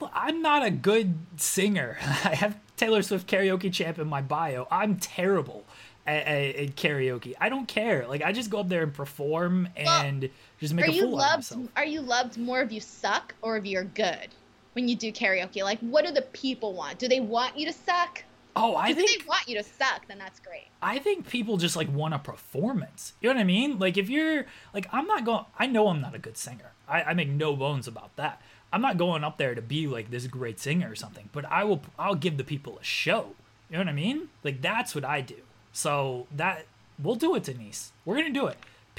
Well, I'm not a good singer. I have Taylor Swift karaoke champ in my bio. I'm terrible at, at, at karaoke. I don't care. Like I just go up there and perform and well, just make a fool loved, out of myself. Are you loved more if you suck or if you're good when you do karaoke? Like, what do the people want? Do they want you to suck? Oh, I think if they want you to suck, then that's great. I think people just like want a performance. You know what I mean? Like if you're like I'm not going. I know I'm not a good singer. I, I make no bones about that. I'm not going up there to be like this great singer or something, but I will I'll give the people a show. You know what I mean? Like that's what I do. So that we'll do it, Denise. We're gonna do it.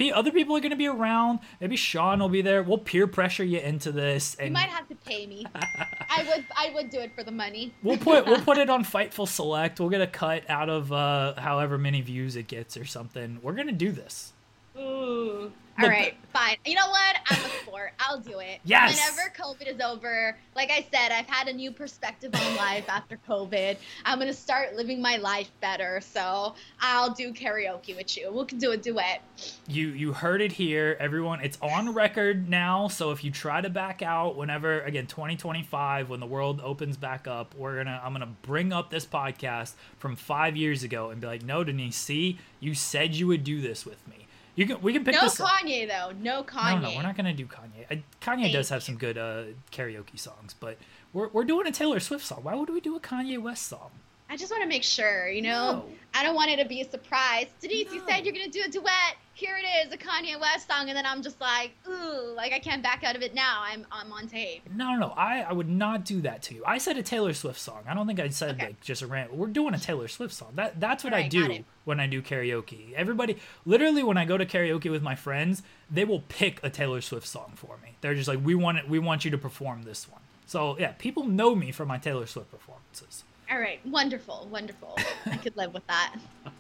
Other people are gonna be around. Maybe Sean will be there. We'll peer pressure you into this. And you might have to pay me. I would I would do it for the money. we'll put we'll put it on Fightful Select. We'll get a cut out of uh, however many views it gets or something. We're gonna do this. Ooh. All right, fine. You know what? I'm a sport. I'll do it. Yes. Whenever COVID is over, like I said, I've had a new perspective on life after COVID. I'm gonna start living my life better. So I'll do karaoke with you. We can do a duet. You you heard it here, everyone. It's on record now. So if you try to back out, whenever again 2025, when the world opens back up, we're gonna I'm gonna bring up this podcast from five years ago and be like, no, Denise, see, you said you would do this with me. You can we can pick No this. up. Kanye though. No Kanye. No, no, we're not gonna do Kanye. I, Kanye Thank does have some good uh, karaoke songs, but we're we're doing a Taylor Swift song. Why would we do a Kanye West song? I just want to make sure, you know. No. I don't want it to be a surprise. Denise, you said you're gonna do a duet. Here it is, a Kanye West song, and then I'm just like, ooh, like I can't back out of it now. I'm I'm on tape. No, no, no. I, I would not do that to you. I said a Taylor Swift song. I don't think I said Okay. like just a rant. We're doing a Taylor Swift song. That that's what I do when I do karaoke. Everybody, literally, when I go to karaoke with my friends, they will pick a Taylor Swift song for me. They're just like, we want it. We want you to perform this one. So yeah, people know me for my Taylor Swift performances. All right, wonderful, wonderful. I could live with that.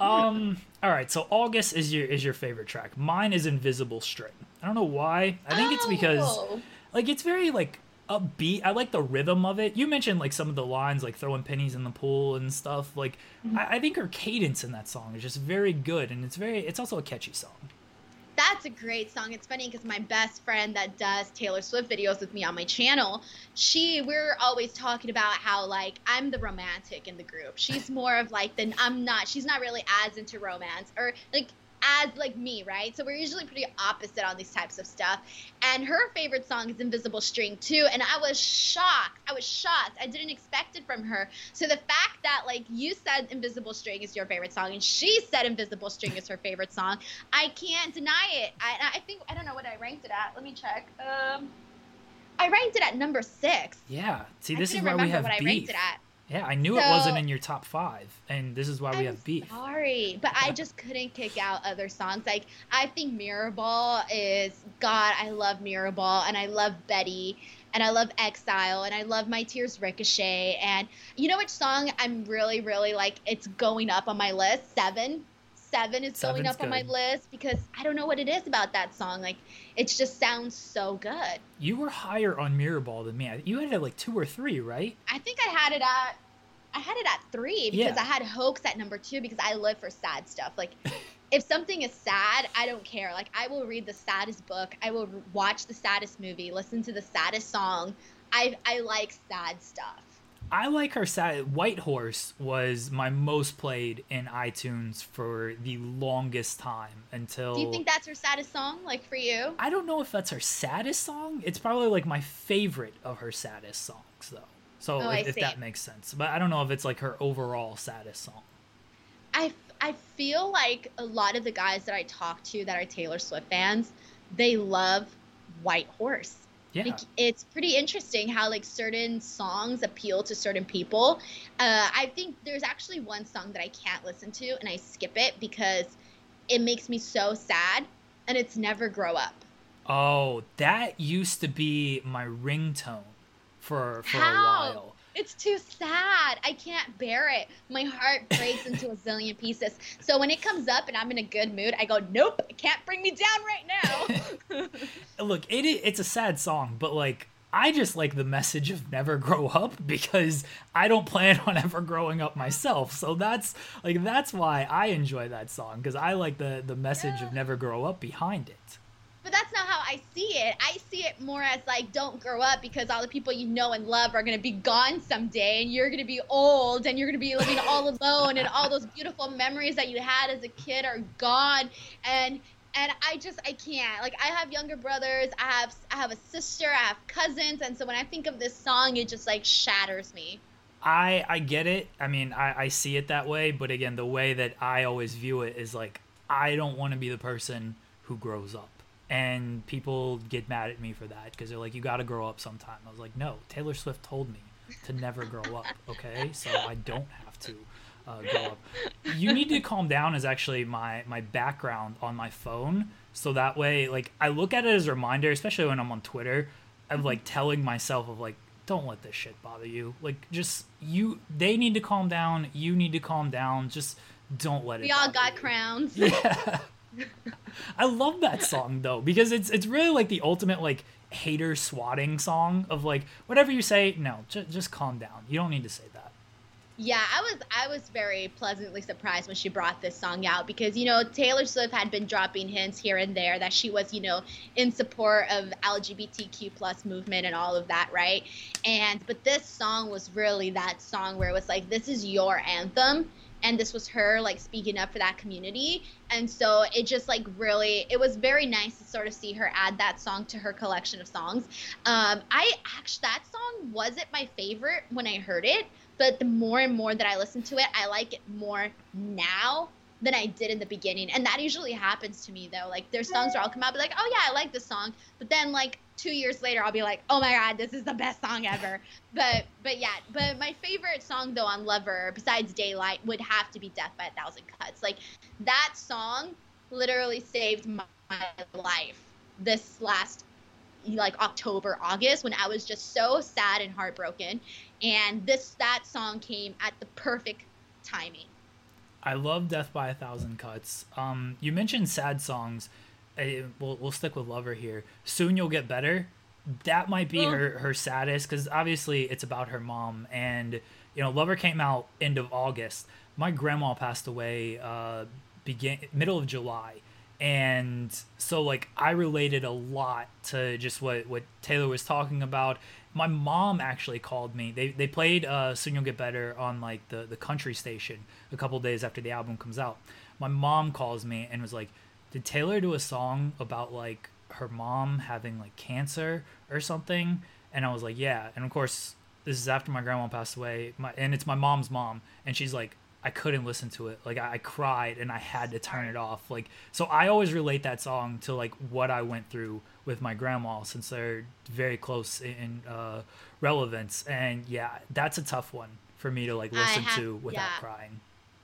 Um. All right. So August is your is your favorite track. Mine is Invisible String. I don't know why. I think it's because Oh. like it's very like upbeat. I like the rhythm of it. You mentioned like some of the lines like throwing pennies in the pool and stuff. Like I, I think her cadence in that song is just very good, and it's very it's also a catchy song. That's a great song. It's funny because my best friend that does Taylor Swift videos with me on my channel, she we're always talking about how like I'm the romantic in the group. She's more of like the I'm not. She's not really as into romance or like as like me, right? So we're usually pretty opposite on these types of stuff. And her favorite song is Invisible String too, and I was shocked. I was shocked. I didn't expect it from her. So the fact that like you said Invisible String is your favorite song and she said Invisible String is her favorite song, I can't deny it. I, I think I don't know what I ranked it at. Let me check. Um, I ranked it at number six. Yeah. See, this is why we have what I beef. ranked it at. Yeah, I knew it wasn't in your top five, and this is why we I'm have beef. Sorry, but I just couldn't kick out other songs. Like I think Mirrorball is God. I love Mirrorball, and I love Betty, and I love Exile, and I love My Tears Ricochet. And you know which song I'm really, really like? It's going up on my list. Seven. Seven is going Seven's up on my list because I don't know what it is about that song. Like it just sounds so good. You were higher on Mirrorball than me. You had it at like two or three, right? I think I had it at I had it at three because Yeah. I had hoax at number two because I live for sad stuff. Like if something is sad, I don't care. Like I will read the saddest book, I will watch the saddest movie, listen to the saddest song. I I like sad stuff. I like her sad. White Horse was my most played in iTunes for the longest time until. Do you think that's her saddest song? Like for you? I don't know if that's her saddest song. It's probably like my favorite of her saddest songs, though. So Oh, if, if that makes sense, but I don't know if it's like her overall saddest song. I, I feel like a lot of the guys that I talk to that are Taylor Swift fans, they love White Horse. Yeah, Like, it's pretty interesting how like certain songs appeal to certain people. Uh, I think there's actually one song that I can't listen to and I skip it because it makes me so sad, and it's Never Grow Up. Oh, that used to be my ringtone for for a while. It's too sad. I can't bear it. My heart breaks into a zillion pieces. So when it comes up and I'm in a good mood, I go, nope, it can't bring me down right now. Look, it it's a sad song, but like I just like the message of never grow up because I don't plan on ever growing up myself. So that's like that's why I enjoy that song because I like the the message yeah. of never grow up behind it. But that's not how I see it. I see it more as like don't grow up because all the people you know and love are going to be gone someday and you're going to be old and you're going to be living all alone and all those beautiful memories that you had as a kid are gone and and I just I can't. Like I have younger brothers, I have I have a sister, I have cousins, and so when I think of this song, it just like shatters me. I I get it. I mean, I I see it that way, but again, the way that I always view it is like I don't want to be the person who grows up. And people get mad at me for that because they're like, "You got to grow up sometime." I was like, "No, Taylor Swift told me to never grow up, okay? So I don't have to." uh, go up. You need to calm down is actually my my background on my phone, so that way, like I look at it as a reminder, especially when I'm on Twitter, of like telling myself of like, don't let this shit bother you. Like just you, they need to calm down. You need to calm down. Just don't let it. We all got you. crowns. Yeah. I love that song though because it's it's really like the ultimate like hater swatting song of like whatever you say, no, j- just calm down. You don't need to say that. Yeah, I was I was very pleasantly surprised when she brought this song out because you know Taylor Swift had been dropping hints here and there that she was you know in support of LGBTQ plus movement and all of that, right? And but this song was really that song where it was like this is your anthem and this was her like speaking up for that community. And so it just like really it was very nice to sort of see her add that song to her collection of songs. Um i actually that song wasn't my favorite when i heard it but the more and more that I listen to it, I like it more now than I did in the beginning. And that usually happens to me though. Like there's songs where I'll come out be like, oh yeah, I like this song. But then like two years later I'll be like, oh my god, this is the best song ever. but but yeah, but my favorite song though on Lover, besides Daylight, would have to be Death by a Thousand Cuts. Like that song literally saved my life this last like October, August when I was just so sad and heartbroken and this that song came at the perfect timing. I love Death by a Thousand Cuts. Um, you mentioned sad songs. Uh, we'll we'll stick with Lover here. Soon you'll get better. That might be her her saddest because obviously it's about her mom and you know Lover came out end of August. My grandma passed away uh, begin middle of July and so like I related a lot to just what what Taylor was talking about my mom actually called me. They they played uh, "Soon You'll Get Better" on like the the country station a couple days after the album comes out. My mom calls me and was like, "Did Taylor do a song about like her mom having like cancer or something?" And I was like, "Yeah." And of course, this is after my grandma passed away. My and it's my mom's mom, and she's like, I couldn't listen to it. Like I, I, cried and I had to turn it off. Like so I always relate that song to like what I went through with my grandma since they're very close in uh, relevance. And yeah, that's a tough one for me to like listen have, to without yeah. crying.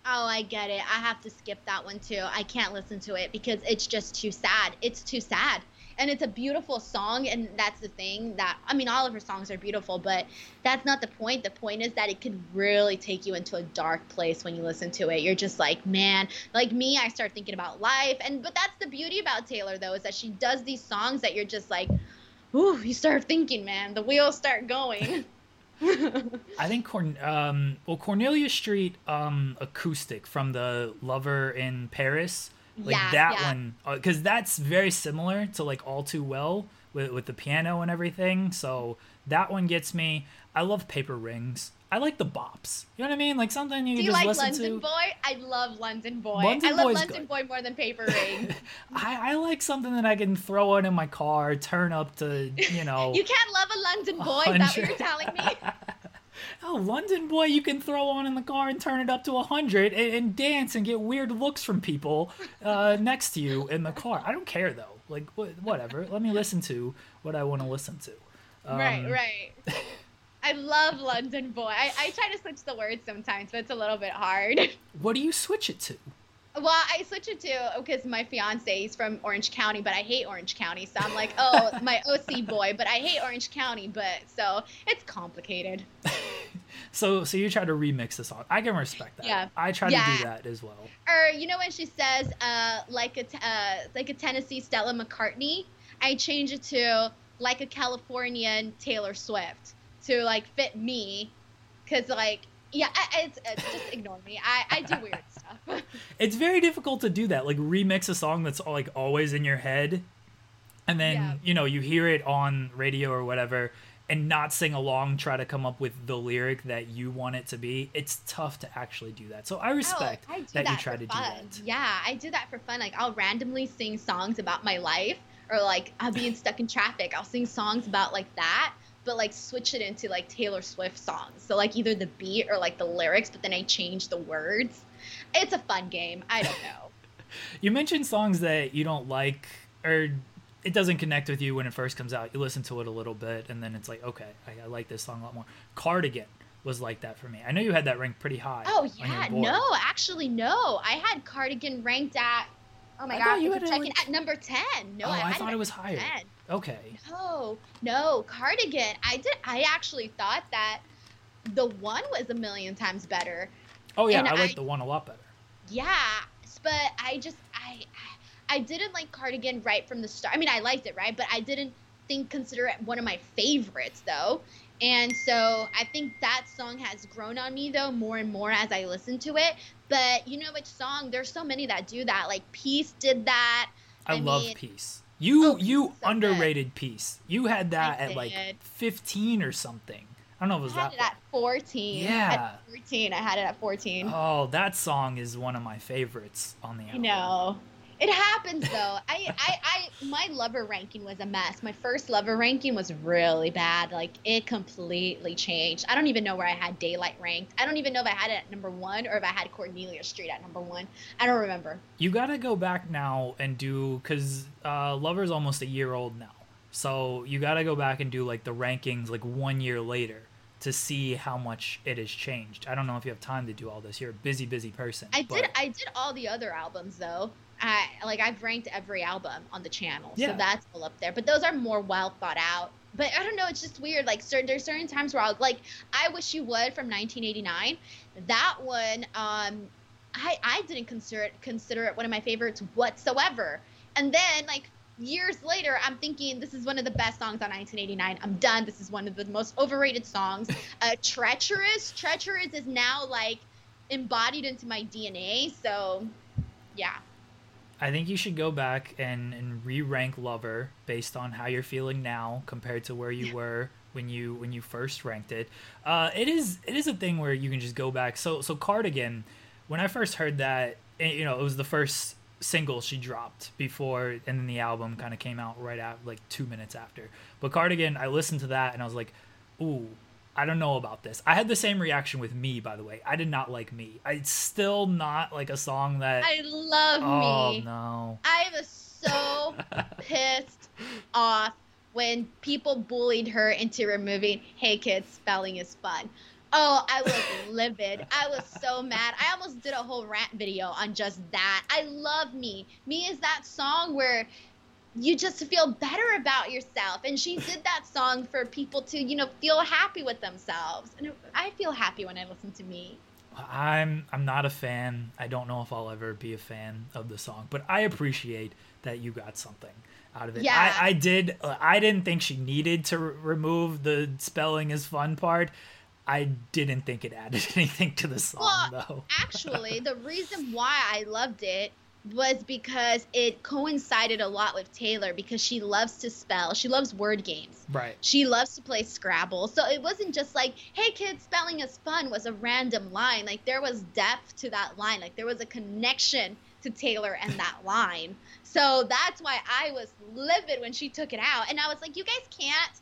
Oh, I get it. I have to skip that one too. I can't listen to it because it's just too sad. It's too sad and it's a beautiful song and that's the thing that i mean all of her songs are beautiful but that's not the point. The point is that it could really take you into a dark place when you listen to it. You're just like man like me i start thinking about life. And but that's the beauty about taylor though is that she does these songs that you're just like ooh you start thinking man the wheels start going. I think Corn um well Cornelia Street um acoustic from the Lover in Paris like yeah, that yeah. one because uh, that's very similar to like all too well with, with the piano and everything. So that one gets me. I love paper rings. I like the bops. You know what i mean? Like something you can Do can you just like listen london to. boy? I love london boy. London i love Boy's london good. boy more than paper rings. I, I like something that i can throw on in my car turn up to you know you can't love a london boy is that what you're telling me oh, London Boy, you can throw on in the car and turn it up to 100 and, and dance and get weird looks from people uh, next to you in the car. I don't care, though. Like, wh- whatever. Let me listen to what I want to listen to. Um, right, right. I love London Boy. I, I try to switch the words sometimes, but it's a little bit hard. What do you switch it to? Well, I switch it to because my fiance is from Orange County, but I hate Orange County, so I'm like, oh, my OC boy, but I hate Orange County, but so it's complicated. So so you try to remix the song. I can respect that. Yeah. I try Yeah. to do that as well. or you know when she says uh like a t- uh like a Tennessee Stella McCartney, I change it to like a Californian Taylor Swift to like fit me, cause like yeah, I, it's, it's just ignore me. I I do weird stuff. It's very difficult to do that. Like remix a song that's like always in your head, and then Yeah. you know you hear it on radio or whatever, and not sing along. Try to come up with the lyric that you want it to be. It's tough to actually do that. So I oh, respect Oh, I that, that you try to fun. do that. Yeah, I do that for fun. Like I'll randomly sing songs about my life, or like I'll be stuck in traffic. I'll sing songs about like that, but like switch it into like Taylor Swift songs. So like either the beat or like the lyrics, but then I change the words. It's a fun game. I don't know. You mentioned songs that you don't like or it doesn't connect with you when it first comes out. You listen to it a little bit and then it's like, okay, I, I like this song a lot more. Cardigan was like that for me. I know you had that ranked pretty high. Oh yeah, no, actually no. I had Cardigan ranked at. Oh my I god, you if had you're it, checking like- at number ten. No, Oh, I, I thought it was higher. 10. Okay. No, no, Cardigan. I did. I actually thought that the one was a million times better. Oh yeah, And I like I- the one a lot better. Yeah, but I just I I didn't like Cardigan right from the start. I mean, I liked it right, but I didn't think consider it one of my favorites though. And so I think that song has grown on me though more and more as I listen to it. But you know which song? There's so many that do that. Like Peace did that. I, I love mean- Peace. You Oh, you so good. underrated Peace. You had that I at like 15 or something. I don't know if it was I had that. it at 14. Yeah. At 14. I had it at 14. Oh, that song is one of my favorites on the album. know. It happens though. I, I, I, my lover ranking was a mess. My first lover ranking was really bad. Like it completely changed. I don't even know where I had Daylight ranked. I don't even know if I had it at number one or if I had Cornelia Street at number one. I don't remember. You got to go back now and do because uh, Lover's almost a year old now. So you got to go back and do like the rankings like one year later to see how much it has changed. I don't know if you have time to do all this. You're a busy, busy person. I but- did. I did all the other albums though. I like I've ranked every album on the channel, Yeah. so that's all up there. But those are more well thought out. But I don't know. It's just weird. Like certain there's certain times where I'll like I wish you would from 1989. That one, um, I I didn't consider it consider it one of my favorites whatsoever. And then like years later, I'm thinking this is one of the best songs on 1989. I'm done. This is one of the most overrated songs. Uh, Treacherous, Treacherous is now like embodied into my DNA. So, yeah. I think you should go back and, and re-rank Lover based on how you're feeling now compared to where you were when you when you first ranked it. Uh, it is it is a thing where you can just go back. So so Cardigan, when I first heard that, eh, you know, it was the first single she dropped before, and then the album kind of came out right out like two minutes after. But Cardigan, I listened to that and I was like, ooh. I don't know about this. I had the same reaction with me, by the way. I did not like me. I- It's still not like a song that. I love oh me. no! I was so pissed off when people bullied her into removing "Hey kids, spelling is fun." Oh, I was livid. I was so mad. I almost did a whole rant video on just that. I love me. Me is that song where you just feel better about yourself. And she did that song for people to, you know, feel happy with themselves. And I feel happy when I listen to me. I'm I'm not a fan. I don't know if I'll ever be a fan of the song, but I appreciate that you got something out of it. Yeah. I, I did. uh, I didn't think she needed to r- remove the spelling is fun part. I didn't think it added anything to the song Well, though. Actually, the reason why I loved it was because it coincided a lot with Taylor because she loves to spell. She loves word games. Right. She loves to play Scrabble. So it wasn't just like, hey kids, spelling is fun was a random line. Like there was depth to that line. Like there was a connection to Taylor and that line. So that's why I was livid when she took it out. And I was like, you guys can't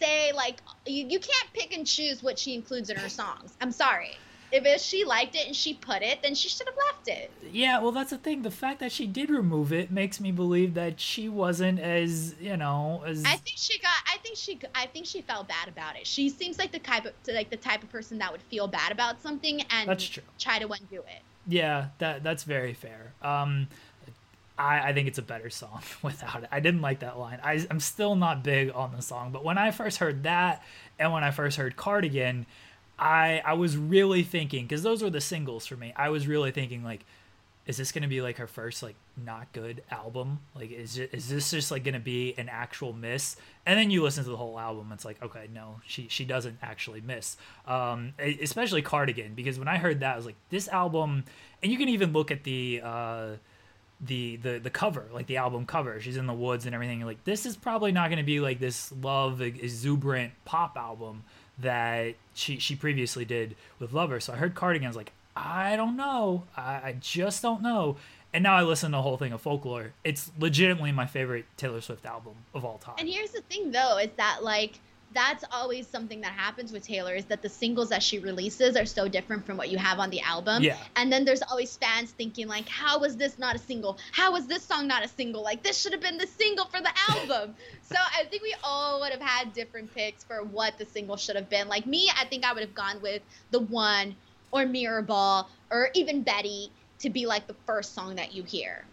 say like you, you can't pick and choose what she includes in her songs. I'm sorry. If it, she liked it and she put it, then she should have left it. Yeah, well, that's the thing. The fact that she did remove it makes me believe that she wasn't as you know as. I think she got. I think she. I think she felt bad about it. She seems like the type of like the type of person that would feel bad about something and That's true. try to undo it. Yeah, that that's very fair. Um, I, I think it's a better song without it. I didn't like that line. I, I'm still not big on the song, but when I first heard that and when I first heard Cardigan, I I was really thinking because those were the singles for me. I was really thinking like, is this gonna be like her first like not good album? Like, is it, is this just like gonna be an actual miss? And then you listen to the whole album, it's like, okay, no, she she doesn't actually miss. Um, especially Cardigan because when I heard that, I was like, this album, and you can even look at the. Uh, the the the cover like the album cover she's in the woods and everything like this is probably not going to be like this love exuberant pop album that she she previously did with Lover. So I heard Cardigans like I don't know, I, I just don't know. And now I listen to the whole thing of folklore. It's legitimately my favorite Taylor Swift album of all time. And here's the thing though, is that like that's always something that happens with Taylor is that the singles that she releases are so different from what you have on the album. Yeah. And then there's always fans thinking like, how was this not a single? How was this song not a single? Like this should have been the single for the album. so I think we all would have had different picks for what the single should have been. Like me, I think I would have gone with the one or Mirrorball or even Betty to be like the first song that you hear.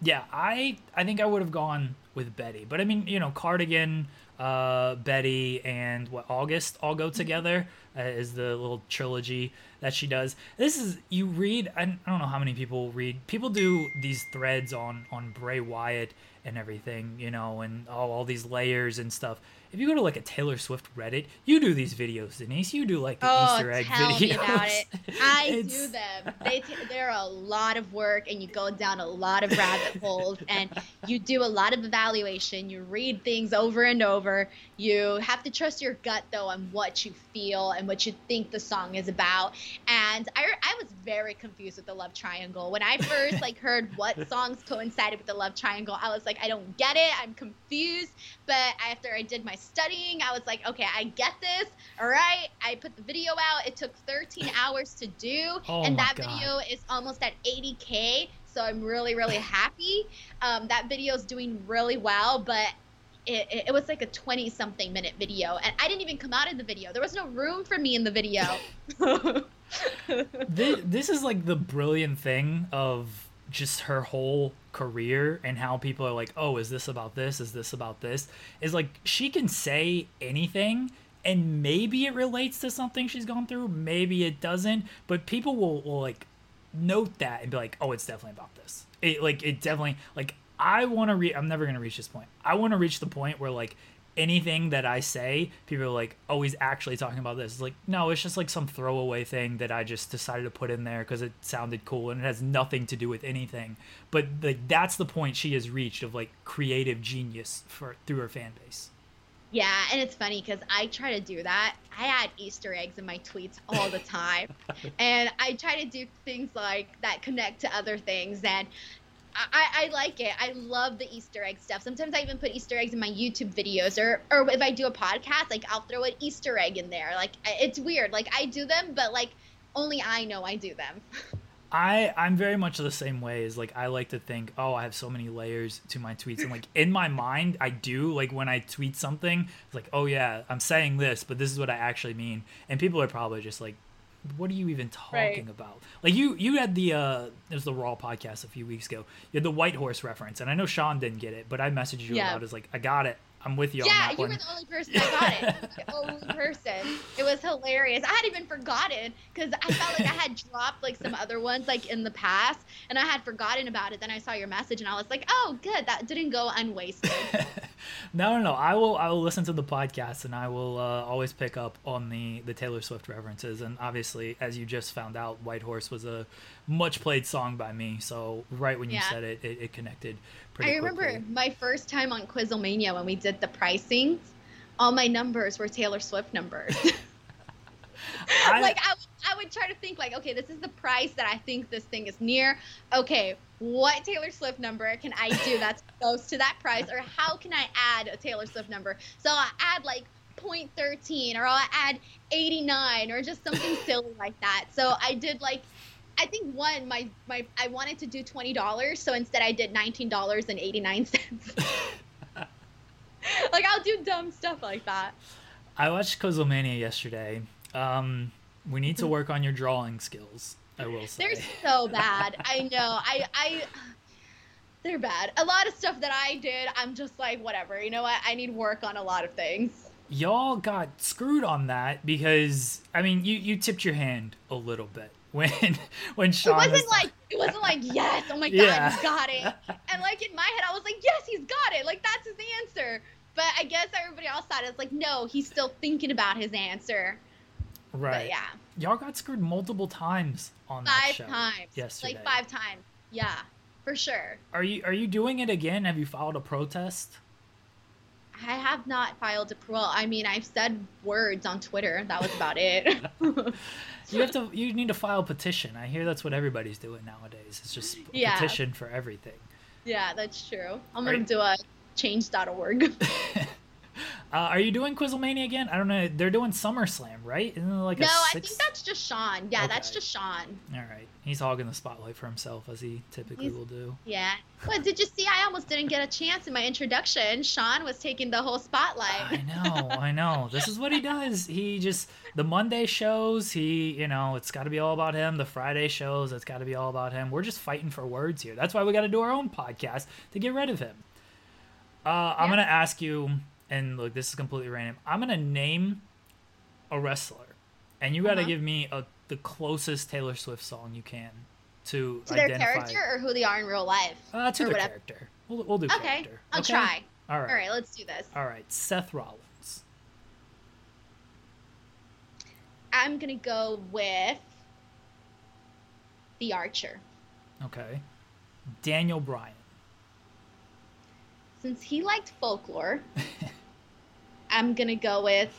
Yeah, I I think I would have gone with Betty. But I mean, you know, Cardigan uh, Betty, and what August all go together uh, is the little trilogy that she does. This is you read. I don't know how many people read. People do these threads on on Bray Wyatt and everything, you know, and all, all these layers and stuff if you go to like a Taylor Swift Reddit, you do these videos, Denise. You do like the oh, Easter egg tell videos. Me about it. I do them. They t- they're a lot of work, and you go down a lot of rabbit holes, and you do a lot of evaluation. You read things over and over. You have to trust your gut though on what you feel and what you think the song is about. And I I was very confused with the love triangle when I first like heard what songs coincided with the love triangle. I was like, I don't get it. I'm confused. But after I did my studying. I was like, okay, I get this. All right. I put the video out. It took 13 hours to do. Oh and that God. video is almost at 80K. So I'm really, really happy. Um, that video is doing really well, but it, it, it was like a 20 something minute video. And I didn't even come out in the video. There was no room for me in the video. this, this is like the brilliant thing of just her whole career and how people are like, oh, is this about this? Is this about this? Is like she can say anything and maybe it relates to something she's gone through, maybe it doesn't, but people will, will like note that and be like, oh, it's definitely about this. It like it definitely like I want to reach. I'm never gonna reach this point. I want to reach the point where like anything that I say, people are like, "Oh, he's actually talking about this." It's like, no, it's just like some throwaway thing that I just decided to put in there because it sounded cool and it has nothing to do with anything. But like that's the point she has reached of like creative genius for through her fan base. Yeah, and it's funny because I try to do that. I add Easter eggs in my tweets all the time. and I try to do things like that connect to other things. And I, I like it. I love the Easter egg stuff. Sometimes I even put Easter eggs in my YouTube videos, or or if I do a podcast, like I'll throw an Easter egg in there. Like it's weird. Like I do them, but like only I know I do them. I I'm very much the same way. Is like I like to think, oh, I have so many layers to my tweets, and like in my mind, I do. Like when I tweet something, it's like, oh yeah, I'm saying this, but this is what I actually mean, and people are probably just like, what are you even talking Right. about? Like you you had the uh it was the Raw podcast a few weeks ago. You had the White Horse reference, and I know Sean didn't get it, but I messaged you Yeah. about it. It's like I got it. I'm with you on yeah, you one. were the only person that got it. The only person. It was hilarious. I had even forgotten because I felt like I had dropped like some other ones like in the past, and I had forgotten about it. Then I saw your message, and I was like, "Oh, good, that didn't go unwasted." No, no, no. I will. I will listen to the podcast, and I will uh, always pick up on the the Taylor Swift references. And obviously, as you just found out, White Horse was a much played song by me. So right when you Yeah. said it, it, it connected pretty. I remember quickly. my first time on Quizlemania when we did the pricing. All my numbers were Taylor Swift numbers. I, like I, would- I would try to think like, okay, this is the price that I think this thing is near. Okay, what Taylor Swift number can I do that's close to that price, or how can I add a Taylor Swift number? So I add like 0.13, or I'll add 89, or just something silly like that. So I did like. I think one, my my I wanted to do twenty dollars, so instead I did nineteen dollars and eighty nine cents. like I'll do dumb stuff like that. I watched Quizlemania yesterday. Um, we need to work on your drawing skills. I will say. They're so bad. I know. I I they're bad. A lot of stuff that I did, I'm just like whatever. You know what? I need work on a lot of things. y'all got screwed on that because I mean you you tipped your hand a little bit when when Sean it wasn't was like it wasn't like yes oh my god Yeah. he's got it and like in my head i was like yes he's got it like that's his answer but i guess everybody else thought it's like no he's still thinking about his answer right. but yeah Y'all got screwed multiple times on that five show times yesterday. like five times yeah for sure Are you are you doing it again? Have you filed a protest? i have not filed a parole i mean i've said words on twitter that was about it You have to. You need to file a petition. I hear that's what everybody's doing nowadays. It's just a Yeah. petition for everything. yeah that's true i'm Are gonna you- do a change.org Uh, are you doing Quizlemania again? I don't know. They're doing SummerSlam, right? Isn't it like no i think that's just sean yeah that's just sean All right. He's hogging the spotlight for himself as he typically He's- will do. Yeah. But did you see? I almost didn't get a chance in my introduction. Sean was taking the whole spotlight. I know, I know. This is what he does. He just the Monday shows. He, you know, it's got to be all about him. The Friday shows, it's got to be all about him. We're just fighting for words here. That's why we got to do our own podcast to get rid of him. Uh, I'm gonna ask you, and look, this is completely random. I'm gonna name a wrestler, and you got to Uh-huh. give me a the closest Taylor Swift song you can to, to their character or who they are in real life? Uh, to their whatever. character. We'll, we'll do Okay, character. I'll okay? try. All right. All right, let's do this. All right. Seth Rollins. I'm gonna go with the Archer, Okay. Daniel Bryan. since he liked folklore. I'm gonna go with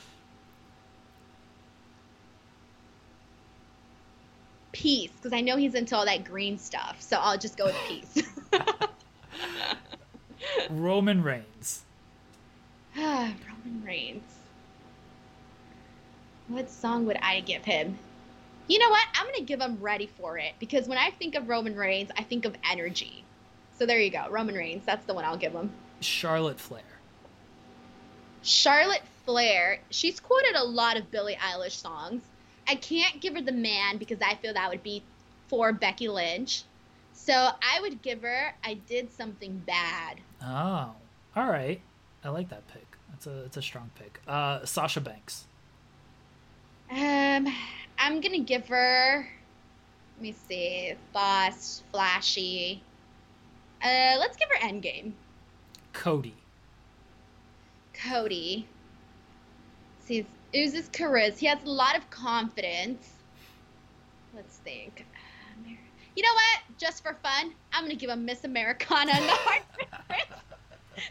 Peace, because I know he's into all that green stuff. So I'll just go with Peace. Roman Reigns. Roman Reigns. What song would I give him? You know what? I'm gonna give him "Ready for It" because when I think of Roman Reigns, I think of energy. So there you go, Roman Reigns. That's the one I'll give him. Charlotte Flair. Charlotte Flair. She's quoted a lot of Billie Eilish songs. I can't give her the man because I feel that would be for Becky Lynch. So I would give her "I Did Something Bad." Oh, all right. I like that pick. That's a it's a strong pick. Uh, Sasha Banks. Um, I'm gonna give her. Let me see. Boss, flashy. Uh, let's give her Endgame. Cody. Cody. See, oozes charisma. He has a lot of confidence. Let's think. You know what? Just for fun, I'm gonna give him Miss Americana in the heart.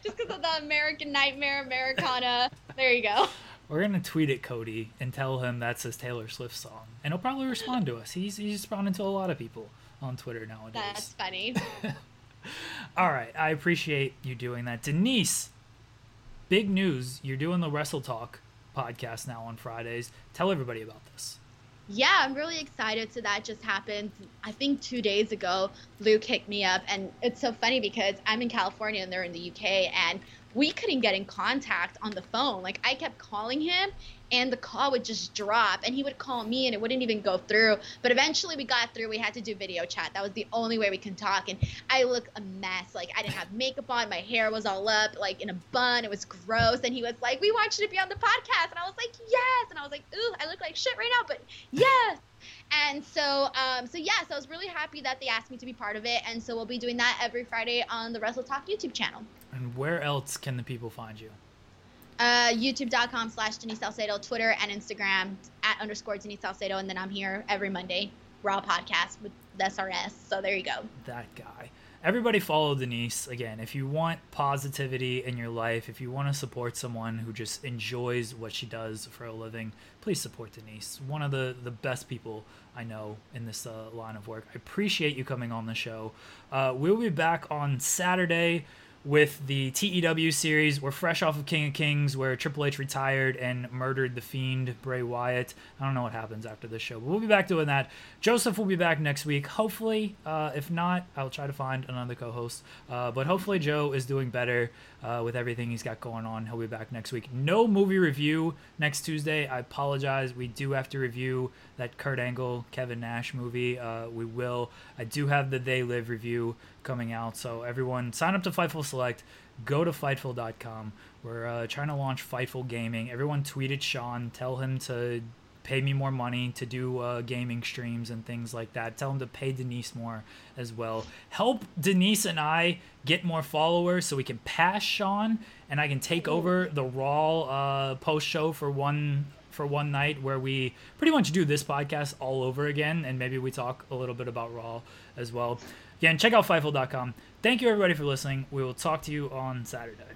Just because of the American Nightmare Americana. There you go. We're gonna tweet at Cody and tell him that's his Taylor Swift song, and he'll probably respond to us. He's he's responding to a lot of people on Twitter nowadays. That's funny. All right, I appreciate you doing that, Denise. Big news! You're doing the Wrestle Talk podcast now on Fridays. Tell everybody about this. Yeah, I'm really excited. So that just happened. I think two days ago, Luke hit me up, and it's so funny because I'm in California and they're in the UK, and we couldn't get in contact on the phone. Like I kept calling him, and the call would just drop, and he would call me, and it wouldn't even go through. But eventually, we got through. We had to do video chat. That was the only way we can talk, and I look a mess. Like I didn't have makeup on, my hair was all up, like in a bun. It was gross, and he was like, "We want you to be on the podcast," and I was like, "Yes," and I was like, "Ooh, I look like shit right now, but yes." And so, um, so yes, I was really happy that they asked me to be part of it, and so we'll be doing that every Friday on the Wrestle Talk YouTube channel. And where else can the people find you? Uh, YouTube.com slash Denise Salcedo, Twitter and Instagram at underscore Denise Salcedo, and then I'm here every Monday, Raw Podcast with SRS. So there you go. that guy. Everybody follow Denise. Again, if you want positivity in your life, if you want to support someone who just enjoys what she does for a living, please support Denise. One of the, the best people I know in this uh, line of work. I appreciate you coming on the show. Uh, we'll be back on Saturday with the TEW series. We're fresh off of King of Kings, where Triple H retired and murdered the Fiend, Bray Wyatt. I don't know what happens after this show, but we'll be back doing that. Joseph will be back next week, hopefully. Uh, if not, I'll try to find another co host. Uh, but hopefully, Joe is doing better uh, with everything he's got going on. He'll be back next week. No movie review next Tuesday. I apologize. We do have to review that Kurt Angle, Kevin Nash movie. Uh, we will. I do have the They Live review coming out. So everyone sign up to Fightful Select. Go to Fightful.com. We're uh, trying to launch Fightful Gaming. Everyone tweeted Sean. Tell him to pay me more money to do uh, gaming streams and things like that. Tell him to pay Denise more as well. Help Denise and I get more followers so we can pass Sean and I can take over the Raw uh, post show for one for one night where we pretty much do this podcast all over again and maybe we talk a little bit about Raw as well. Again, check out Fightful.com. Thank you everybody for listening. We will talk to you on Saturday.